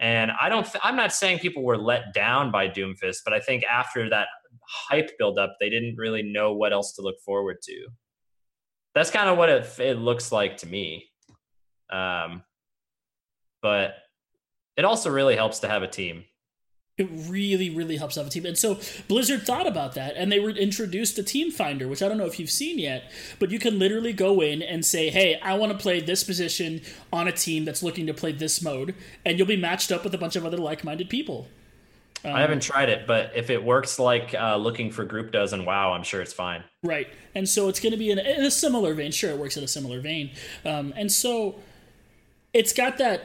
[SPEAKER 2] And I don't, th- I'm not saying people were let down by Doomfist, but I think after that hype buildup, they didn't really know what else to look forward to that's kind of what it, it looks like to me. Um, but it also really helps to have a team.
[SPEAKER 1] It really, really helps have a team. And so Blizzard thought about that and they were introduced a team finder, which I don't know if you've seen yet, but you can literally go in and say, Hey, I want to play this position on a team that's looking to play this mode, and you'll be matched up with a bunch of other like minded people.
[SPEAKER 2] I haven't tried it, but if it works like uh, looking for group does and WoW, I'm sure it's fine.
[SPEAKER 1] Right. And so it's going to be in a, in a similar vein. Sure, it works in a similar vein. Um, and so it's got that.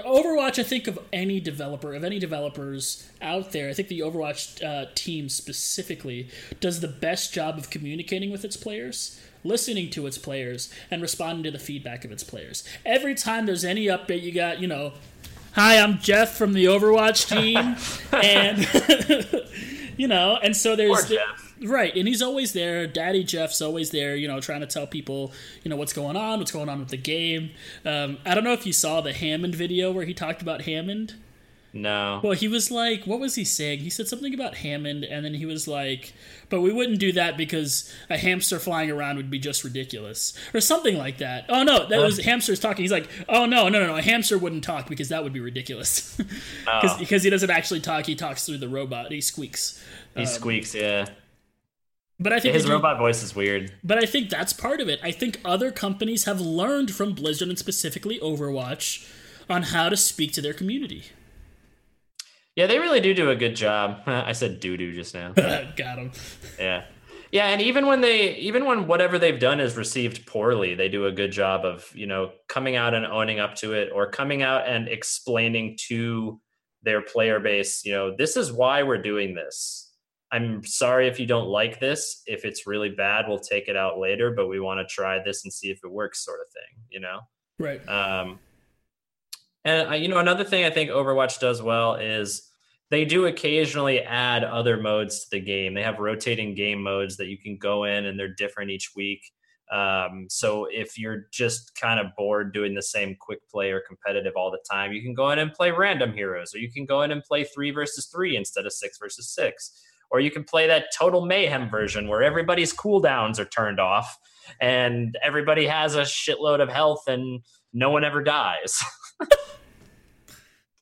[SPEAKER 1] Overwatch, I think of any developer, of any developers out there, I think the Overwatch uh, team specifically does the best job of communicating with its players, listening to its players, and responding to the feedback of its players. Every time there's any update, you got, you know, hi, I'm Jeff from the Overwatch team, and you know, and so there's
[SPEAKER 2] Poor Jeff.
[SPEAKER 1] Right, and he's always there. Daddy Jeff's always there, you know, trying to tell people, you know, what's going on, what's going on with the game. Um, I don't know if you saw the Hammond video where he talked about Hammond.
[SPEAKER 2] No.
[SPEAKER 1] Well, he was like, what was he saying? He said something about Hammond, and then he was like, but we wouldn't do that because a hamster flying around would be just ridiculous, or something like that. Oh no, that was hamsters talking. He's like, oh no, no, no, no, a hamster wouldn't talk because that would be ridiculous. Because
[SPEAKER 2] Oh.
[SPEAKER 1] because he doesn't actually talk, he talks through the robot. He squeaks.
[SPEAKER 2] he squeaks, yeah.
[SPEAKER 1] But I think
[SPEAKER 2] His
[SPEAKER 1] do-
[SPEAKER 2] robot voice is weird.
[SPEAKER 1] But I think that's part of it. I think other companies have learned from Blizzard and specifically Overwatch on how to speak to their community.
[SPEAKER 2] Yeah, they really do do a good job. I said doo doo just now.
[SPEAKER 1] Got him.
[SPEAKER 2] Yeah. Yeah, and even when they even when whatever they've done is received poorly, they do a good job of, you know, coming out and owning up to it or coming out and explaining to their player base, you know, this is why we're doing this. I'm sorry if you don't like this. If it's really bad, we'll take it out later, but we want to try this and see if it works sort of thing, you know.
[SPEAKER 1] Right.
[SPEAKER 2] Um, and uh, you know, another thing I think Overwatch does well is they do occasionally add other modes to the game. They have rotating game modes that you can go in, and they're different each week. Um, so if you're just kind of bored doing the same quick play or competitive all the time, you can go in and play random heroes, or you can go in and play three versus three instead of six versus six. Or you can play that total mayhem version where everybody's cooldowns are turned off and everybody has a shitload of health and no one ever dies.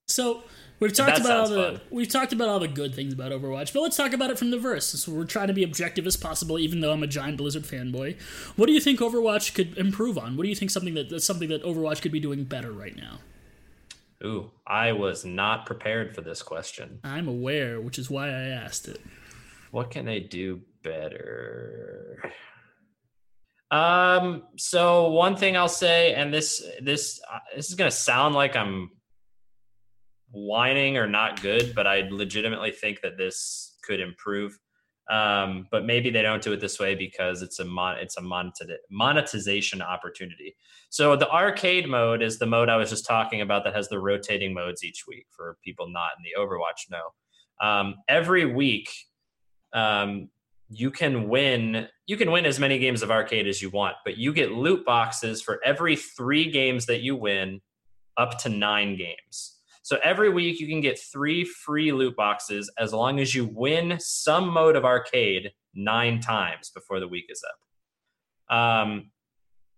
[SPEAKER 1] So we've talked
[SPEAKER 2] That
[SPEAKER 1] about all the
[SPEAKER 2] fun.
[SPEAKER 1] we've talked about all the good things about Overwatch, but let's talk about it from the verse. So we're trying to be objective as possible, even though I'm a giant Blizzard fanboy. What do you think Overwatch could improve on? What do you think something that that's something that Overwatch could be doing better right now?
[SPEAKER 2] Ooh, I was not prepared for this question.
[SPEAKER 1] I'm aware, which is why I asked it.
[SPEAKER 2] What can they do better? Um, so one thing I'll say, and this this uh, this is gonna sound like I'm whining or not good, but I legitimately think that this could improve. Um, but maybe they don't do it this way because it's a mon- it's a moneti- monetization opportunity. So the arcade mode is the mode I was just talking about that has the rotating modes each week for people not in the Overwatch know. Um, every week, um, you can win. You can win as many games of arcade as you want, but you get loot boxes for every three games that you win, up to nine games. So every week you can get three free loot boxes as long as you win some mode of arcade nine times before the week is up. Um,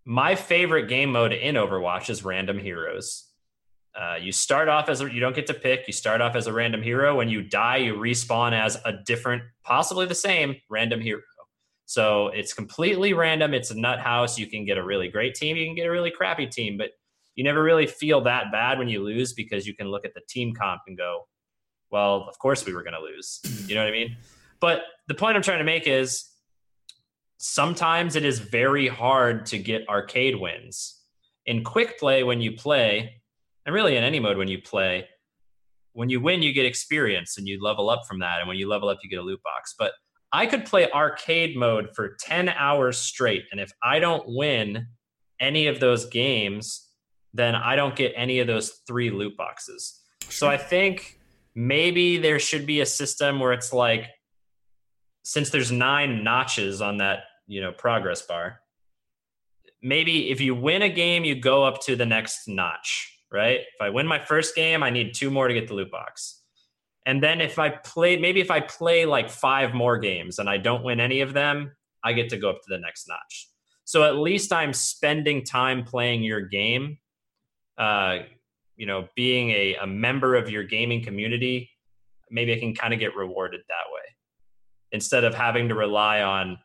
[SPEAKER 2] my favorite game mode in Overwatch is Random Heroes. Uh, you start off as a, you don't get to pick. You start off as a random hero. When you die, you respawn as a different, possibly the same random hero. So it's completely random. It's a nut house. You can get a really great team. You can get a really crappy team, but you never really feel that bad when you lose because you can look at the team comp and go, well, of course we were going to lose. You know what I mean? But the point I'm trying to make is sometimes it is very hard to get arcade wins. In quick play, when you play, and really in any mode when you play, when you win, you get experience and you level up from that. And when you level up, you get a loot box. But I could play arcade mode for 10 hours straight. And if I don't win any of those games, then I don't get any of those three loot boxes. So I think maybe there should be a system where it's like, since there's nine notches on that, you know, progress bar, maybe if you win a game, you go up to the next notch, right? If I win my first game, I need two more to get the loot box. And then if I play, maybe if I play like five more games and I don't win any of them, I get to go up to the next notch. So at least I'm spending time playing your game. Uh, you know, being a, a member of your gaming community, maybe I can kind of get rewarded that way instead of having to rely on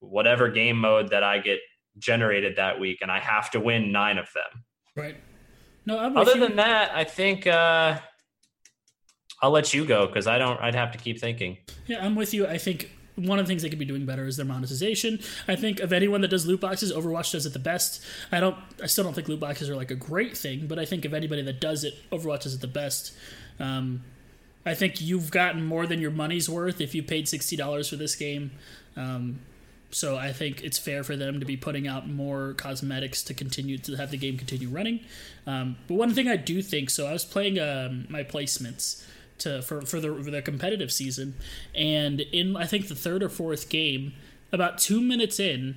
[SPEAKER 2] whatever game mode that I get generated that week and I have to win nine of them.
[SPEAKER 1] Right. No, I'm
[SPEAKER 2] Other than that, I think uh, I'll let you go because I don't. I'd have to keep thinking.
[SPEAKER 1] Yeah, I'm with you. I think one of the things they could be doing better is their monetization. I think of anyone that does loot boxes, Overwatch does it the best. I don't. I still don't think loot boxes are like a great thing, but I think of anybody that does it, Overwatch does it the best. Um, I think you've gotten more than your money's worth if you paid sixty dollars for this game. Um, so I think it's fair for them to be putting out more cosmetics to continue to have the game continue running. Um, but one thing I do think so, I was playing um, my placements to for for the for the competitive season, and in I think the third or fourth game, about two minutes in,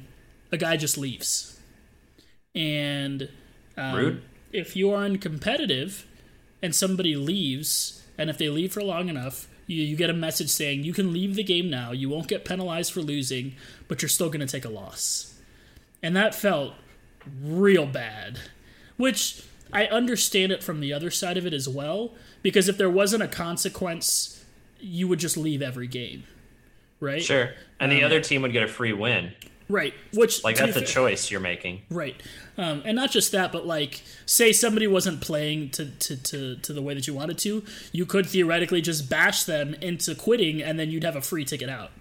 [SPEAKER 1] a guy just leaves, and um,
[SPEAKER 2] Rude.
[SPEAKER 1] if you are in competitive, and somebody leaves, and if they leave for long enough, you, you get a message saying you can leave the game now. You won't get penalized for losing, but you're still going to take a loss. And that felt real bad. Which I understand it from the other side of it as well, because if there wasn't a consequence, you would just leave every game. Right?
[SPEAKER 2] Sure. And the um, other team would get a free win.
[SPEAKER 1] Right. Which
[SPEAKER 2] Like that's a
[SPEAKER 1] fair-
[SPEAKER 2] choice you're making.
[SPEAKER 1] Right. Um, and not just that, but like, say somebody wasn't playing to, to, to, to the way that you wanted to, you could theoretically just bash them into quitting and then you'd have a free ticket out,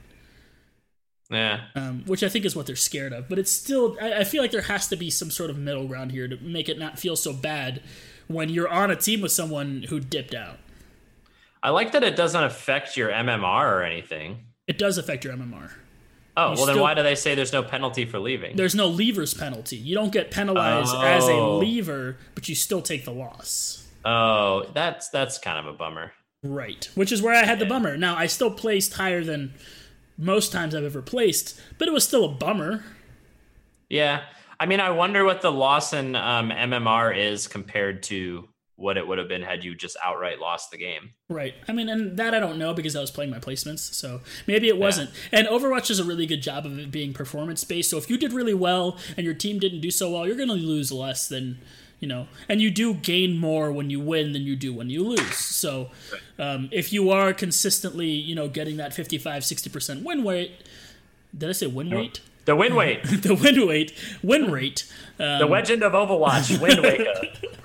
[SPEAKER 2] Yeah.
[SPEAKER 1] um, which I think is what they're scared of. But it's still, I, I feel like there has to be some sort of middle ground here to make it not feel so bad when you're on a team with someone who dipped out.
[SPEAKER 2] I like that it doesn't affect your MMR or anything.
[SPEAKER 1] It does affect your MMR.
[SPEAKER 2] Oh, well, then why do they say there's no penalty for leaving?
[SPEAKER 1] There's no leavers penalty. You don't get penalized as a
[SPEAKER 2] Oh.
[SPEAKER 1] leaver, but you still take the loss.
[SPEAKER 2] Oh, that's that's kind of a bummer.
[SPEAKER 1] Right. Which is where I had the bummer. Now, I still placed higher than most times I've ever placed, but it was still a bummer.
[SPEAKER 2] Yeah. I mean, I wonder what the loss in um, MMR is compared to what it would have been had you just outright lost the game.
[SPEAKER 1] Right. I mean, and that I don't know because I was playing my placements, so maybe it wasn't. And Overwatch does a really good job of it being performance based. So if you did really well and your team didn't do so well, you're going to lose less than you know, and you do gain more when you win than you do when you lose. So um, if you are consistently, you know, getting that 55, 60% win rate, did I say win rate?
[SPEAKER 2] The win weight,
[SPEAKER 1] the win rate, win rate. Um,
[SPEAKER 2] the legend of Overwatch, win weight.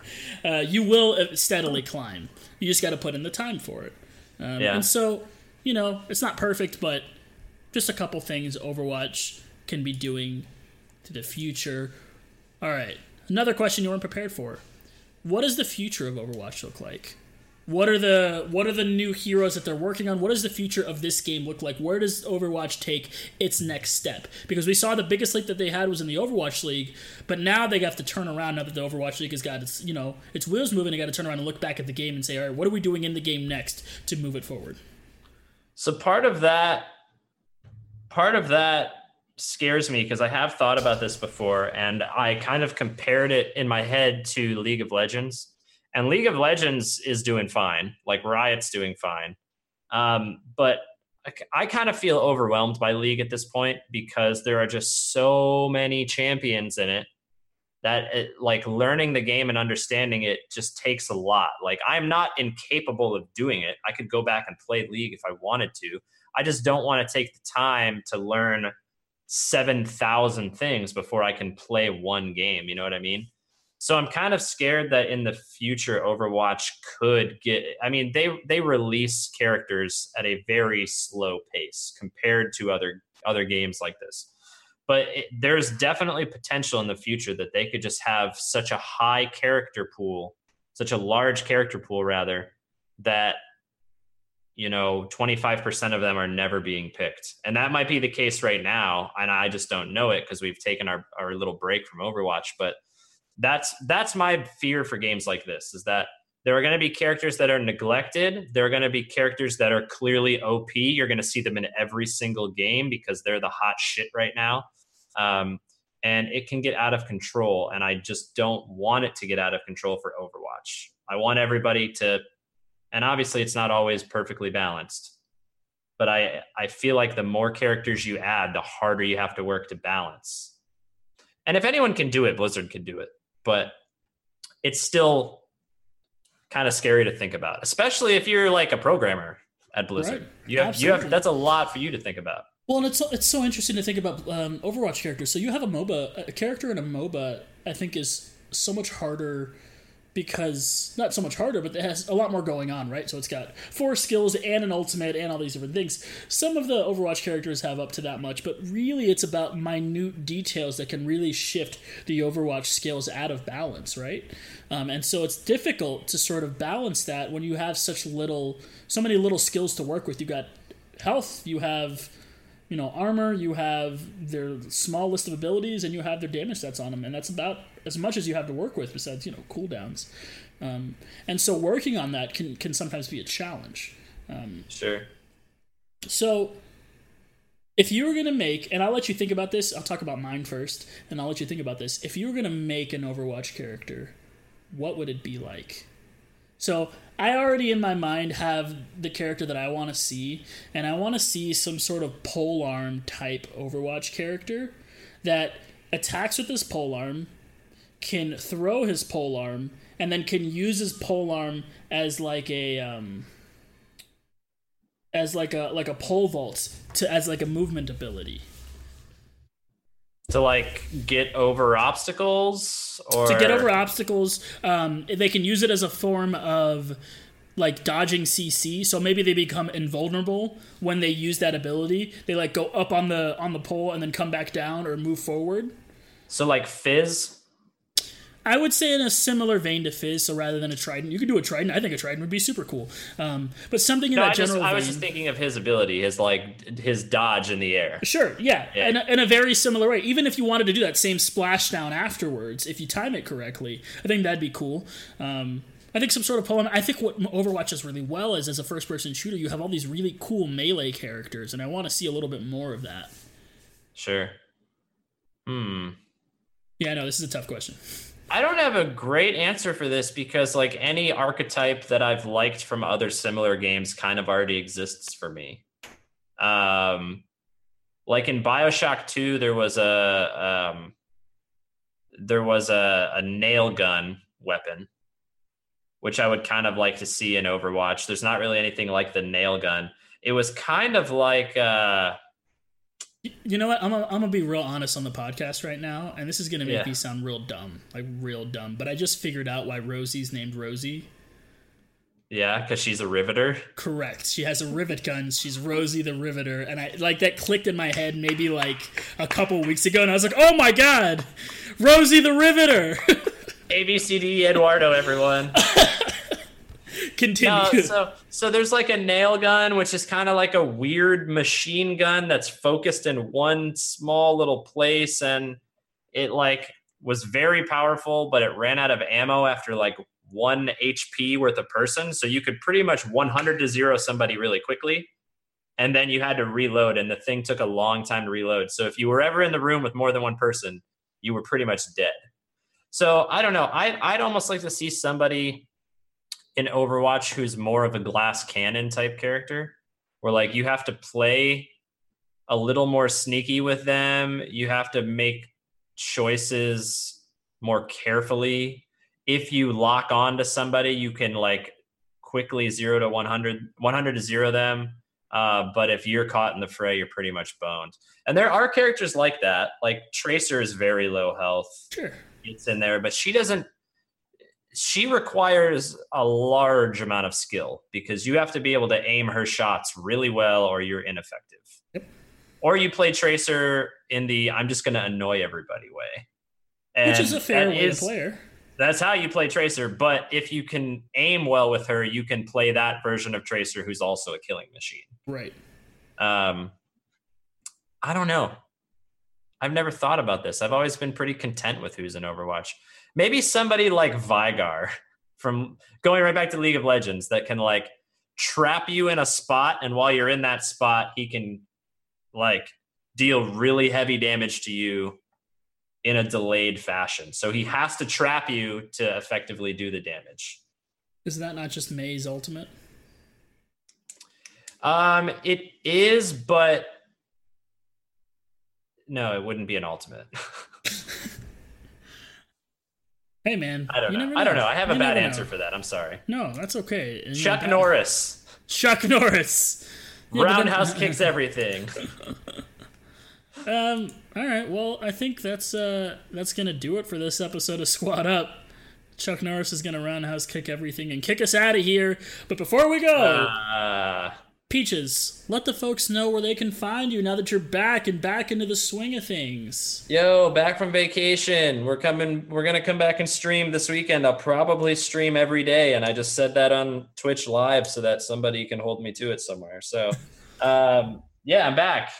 [SPEAKER 1] uh, you will steadily climb. You just got to put in the time for it. Um,
[SPEAKER 2] Yeah.
[SPEAKER 1] And so, you know, it's not perfect, but just a couple things Overwatch can be doing to the future. All right. Another question you weren't prepared for. What does the future of Overwatch look like? What are the what are the new heroes that they're working on? What does the future of this game look like? Where does Overwatch take its next step? Because we saw the biggest leak that they had was in the Overwatch League, but now they have to turn around now that the Overwatch League has got its you know its wheels moving. They got to turn around and look back at the game and say, all right, what are we doing in the game next to move it forward?
[SPEAKER 2] So part of that, part of that scares me because I have thought about this before, and I kind of compared it in my head to League of Legends, and League of Legends is doing fine, like Riot's doing fine, um, but I, I kind of feel overwhelmed by League at this point because there are just so many champions in it that it, like learning the game and understanding it just takes a lot. Like I'm not incapable of doing it. I could go back and play League if I wanted to. I just don't want to take the time to learn 7,000 things before I can play one game. You know what I mean? So I'm kind of scared that in the future Overwatch could get I mean they they release characters at a very slow pace compared to other other games like this. But it, there's definitely potential in the future that they could just have such a high character pool, such a large character pool rather that you know 25% of them are never being picked. And that might be the case right now and I just don't know it because we've taken our our little break from Overwatch, but that's that's my fear for games like this is that there are going to be characters that are neglected there are going to be characters that are clearly op you're going to see them in every single game because they're the hot shit right now. Um, and it can get out of control and i just don't want it to get out of control for overwatch. I want everybody to and obviously it's not always perfectly balanced but i i feel like the more characters you add the harder you have to work to balance. And if anyone can do it blizzard can do it but it's still kind of scary to think about, especially if you're like a programmer at Blizzard.
[SPEAKER 1] Right.
[SPEAKER 2] You have you have that's a lot for you to think about.
[SPEAKER 1] Well, and it's so, it's so interesting to think about um, Overwatch characters. So you have a MOBA, a character in a MOBA. I think is so much harder because not so much harder, but it has a lot more going on, right? So it's got four skills and an ultimate and all these different things. Some of the Overwatch characters have up to that much, but really it's about minute details that can really shift the Overwatch skills out of balance, right? Um, and so it's difficult to sort of balance that when you have such little, so many little skills to work with. You got health, you have you know armor you have their small list of abilities and you have their damage stats on them and that's about as much as you have to work with besides you know cooldowns um, and so working on that can can sometimes be a challenge.
[SPEAKER 2] Um, Sure.
[SPEAKER 1] so if you were going to make and i'll let you think about this i'll talk about mine first and i'll let you think about this. If you were going to make an overwatch character what would it be like? So I already in my mind have the character that I want to see, and I want to see some sort of pole arm type Overwatch character that attacks with his pole arm, can throw his pole arm, and then can use his pole arm as like a um, as like a like a pole vault to as like a movement ability.
[SPEAKER 2] To like get over obstacles or
[SPEAKER 1] to get over obstacles. Um, they can use it as a form of like dodging CC. So maybe they become invulnerable when they use that ability. They like go up on the on the pole and then come back down or move forward.
[SPEAKER 2] So like fizz.
[SPEAKER 1] I would say in a similar vein to Fizz. So rather than a Trident, you could do a Trident. I think a Trident would be super cool. Um, but something in
[SPEAKER 2] No,
[SPEAKER 1] that
[SPEAKER 2] I, just,
[SPEAKER 1] general
[SPEAKER 2] I was just thinking of his ability, his like his dodge in the air.
[SPEAKER 1] Sure, yeah,
[SPEAKER 2] Yeah.
[SPEAKER 1] In, a, in a very similar way. Even if you wanted to do that same splashdown afterwards, if you time it correctly, I think that'd be cool. Um, I think some sort of poem. I think what Overwatch does really well is as a first-person shooter, you have all these really cool melee characters, and I want to see a little bit more of that.
[SPEAKER 2] Sure. Hmm.
[SPEAKER 1] Yeah, I know this is a tough question.
[SPEAKER 2] I don't have a great answer for this because like any archetype that I've liked from other similar games kind of already exists for me. Um like in BioShock 2 there was a um there was a, a nail gun weapon which I would kind of like to see in Overwatch. There's not really anything like the nail gun. It was kind of like uh
[SPEAKER 1] You know what? I'm gonna, I'm be real honest on the podcast right now, and this is gonna make
[SPEAKER 2] Yeah.
[SPEAKER 1] me sound real dumb, like real dumb. But I just figured out why Rosie's named Rosie.
[SPEAKER 2] yeah, cuz she's a riveter.
[SPEAKER 1] Correct. She has a rivet gun. She's Rosie the Riveter, and I like that clicked in my head maybe like a couple weeks ago, and I was like, "Oh my god, Rosie the Riveter!"
[SPEAKER 2] ABCD Eduardo everyone.
[SPEAKER 1] Continue.
[SPEAKER 2] No, so so there's like a nail gun, which is kind of like a weird machine gun that's focused in one small little place, and it like was very powerful, but it ran out of ammo after like one HP worth a person. So you could pretty much 100 to zero somebody really quickly, and then you had to reload, and the thing took a long time to reload. So if you were ever in the room with more than one person, you were pretty much dead. So I don't know. I I'd almost like to see somebody in Overwatch who's more of a glass cannon type character, where like you have to play a little more sneaky with them. You have to make choices more carefully. If you lock on to somebody, you can like quickly zero to 100, 100 to zero them. Uh, but if you're caught in the fray, you're pretty much boned. And there are characters like that. Like Tracer is very low health
[SPEAKER 1] sure.
[SPEAKER 2] It's in there, but she doesn't. She requires a large amount of skill because you have to be able to aim her shots really well, or you're ineffective.
[SPEAKER 1] Yep.
[SPEAKER 2] Or you play Tracer in the "I'm just going to annoy everybody" way, and
[SPEAKER 1] Which is a fair way
[SPEAKER 2] is-
[SPEAKER 1] to play her.
[SPEAKER 2] That's how you play Tracer. But if you can aim well with her, you can play that version of Tracer who's also a killing machine.
[SPEAKER 1] Right.
[SPEAKER 2] Um, I don't know. I've never thought about this. I've always been pretty content with who's in Overwatch. Maybe somebody like Veigar from going right back to League of Legends that can like trap you in a spot, and while you're in that spot, he can like deal really heavy damage to you in a delayed fashion. So he has to trap you to effectively do the damage.
[SPEAKER 1] Is that not just Mei's ultimate?
[SPEAKER 2] Um, it is, but no, it wouldn't be an ultimate.
[SPEAKER 1] Hey man,
[SPEAKER 2] I don't
[SPEAKER 1] you
[SPEAKER 2] know.
[SPEAKER 1] never
[SPEAKER 2] I don't know. I have a bad answer
[SPEAKER 1] know.
[SPEAKER 2] for that. I'm sorry.
[SPEAKER 1] No, that's okay. And
[SPEAKER 2] Chuck
[SPEAKER 1] bad-
[SPEAKER 2] Norris.
[SPEAKER 1] Chuck Norris. Yeah, but then-
[SPEAKER 2] Roundhouse kicks everything.
[SPEAKER 1] Um. All right. Well, I think that's uh that's gonna do it for this episode of Squad Up. Chuck Norris is gonna roundhouse kick everything and kick us out of here. But before we go,
[SPEAKER 2] Uh,
[SPEAKER 1] Peaches, let the folks know where they can find you now that you're back and back into the swing of things.
[SPEAKER 2] yo, back from vacation. We're coming. We're gonna come back and stream this weekend. I'll probably stream every day, and I just said that on Twitch Live so that somebody can hold me to it somewhere. So, um, yeah, I'm back.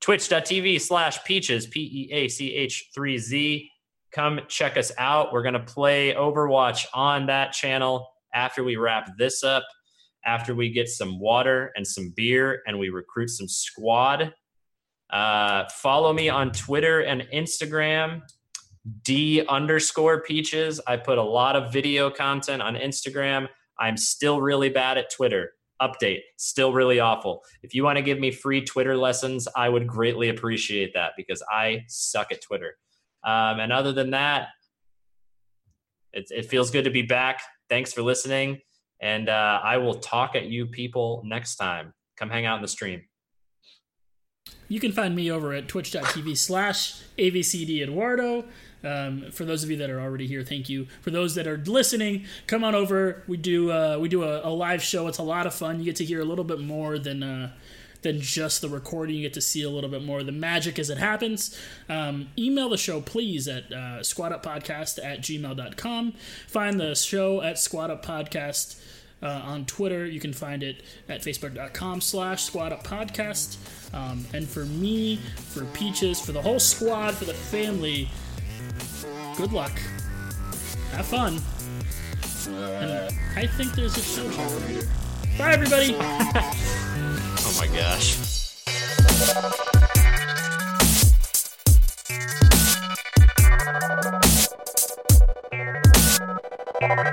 [SPEAKER 2] Twitch.tv slash peaches p e a c h three z. Come check us out. We're gonna play Overwatch on that channel after we wrap this up. After we get some water and some beer, and we recruit some squad. Uh, follow me on Twitter and Instagram, D underscore peaches. I put a lot of video content on Instagram. I'm still really bad at Twitter. Update, still really awful. If you want to give me free Twitter lessons, I would greatly appreciate that because I suck at Twitter. Um, and other than that, it, it feels good to be back. Thanks for listening. And uh, I will talk at you people next time. Come hang out in the stream.
[SPEAKER 1] You can find me over at twitch.tv slash AVCD Eduardo. Um, for those of you that are already here, thank you. For those that are listening, come on over. We do uh, we do a, a live show. It's a lot of fun. You get to hear a little bit more than uh, than just the recording. You get to see a little bit more of the magic as it happens. Um, email the show, please, at uh, squaduppodcast at gmail.com. Find the show at Squad Up Podcast uh, on Twitter. You can find it at facebook.com slash squad up podcast. Um, and for me, for Peaches, for the whole squad, for the family, good luck. Have fun. And I think there's a show generator. Bye, everybody.
[SPEAKER 2] oh my gosh. Thank you.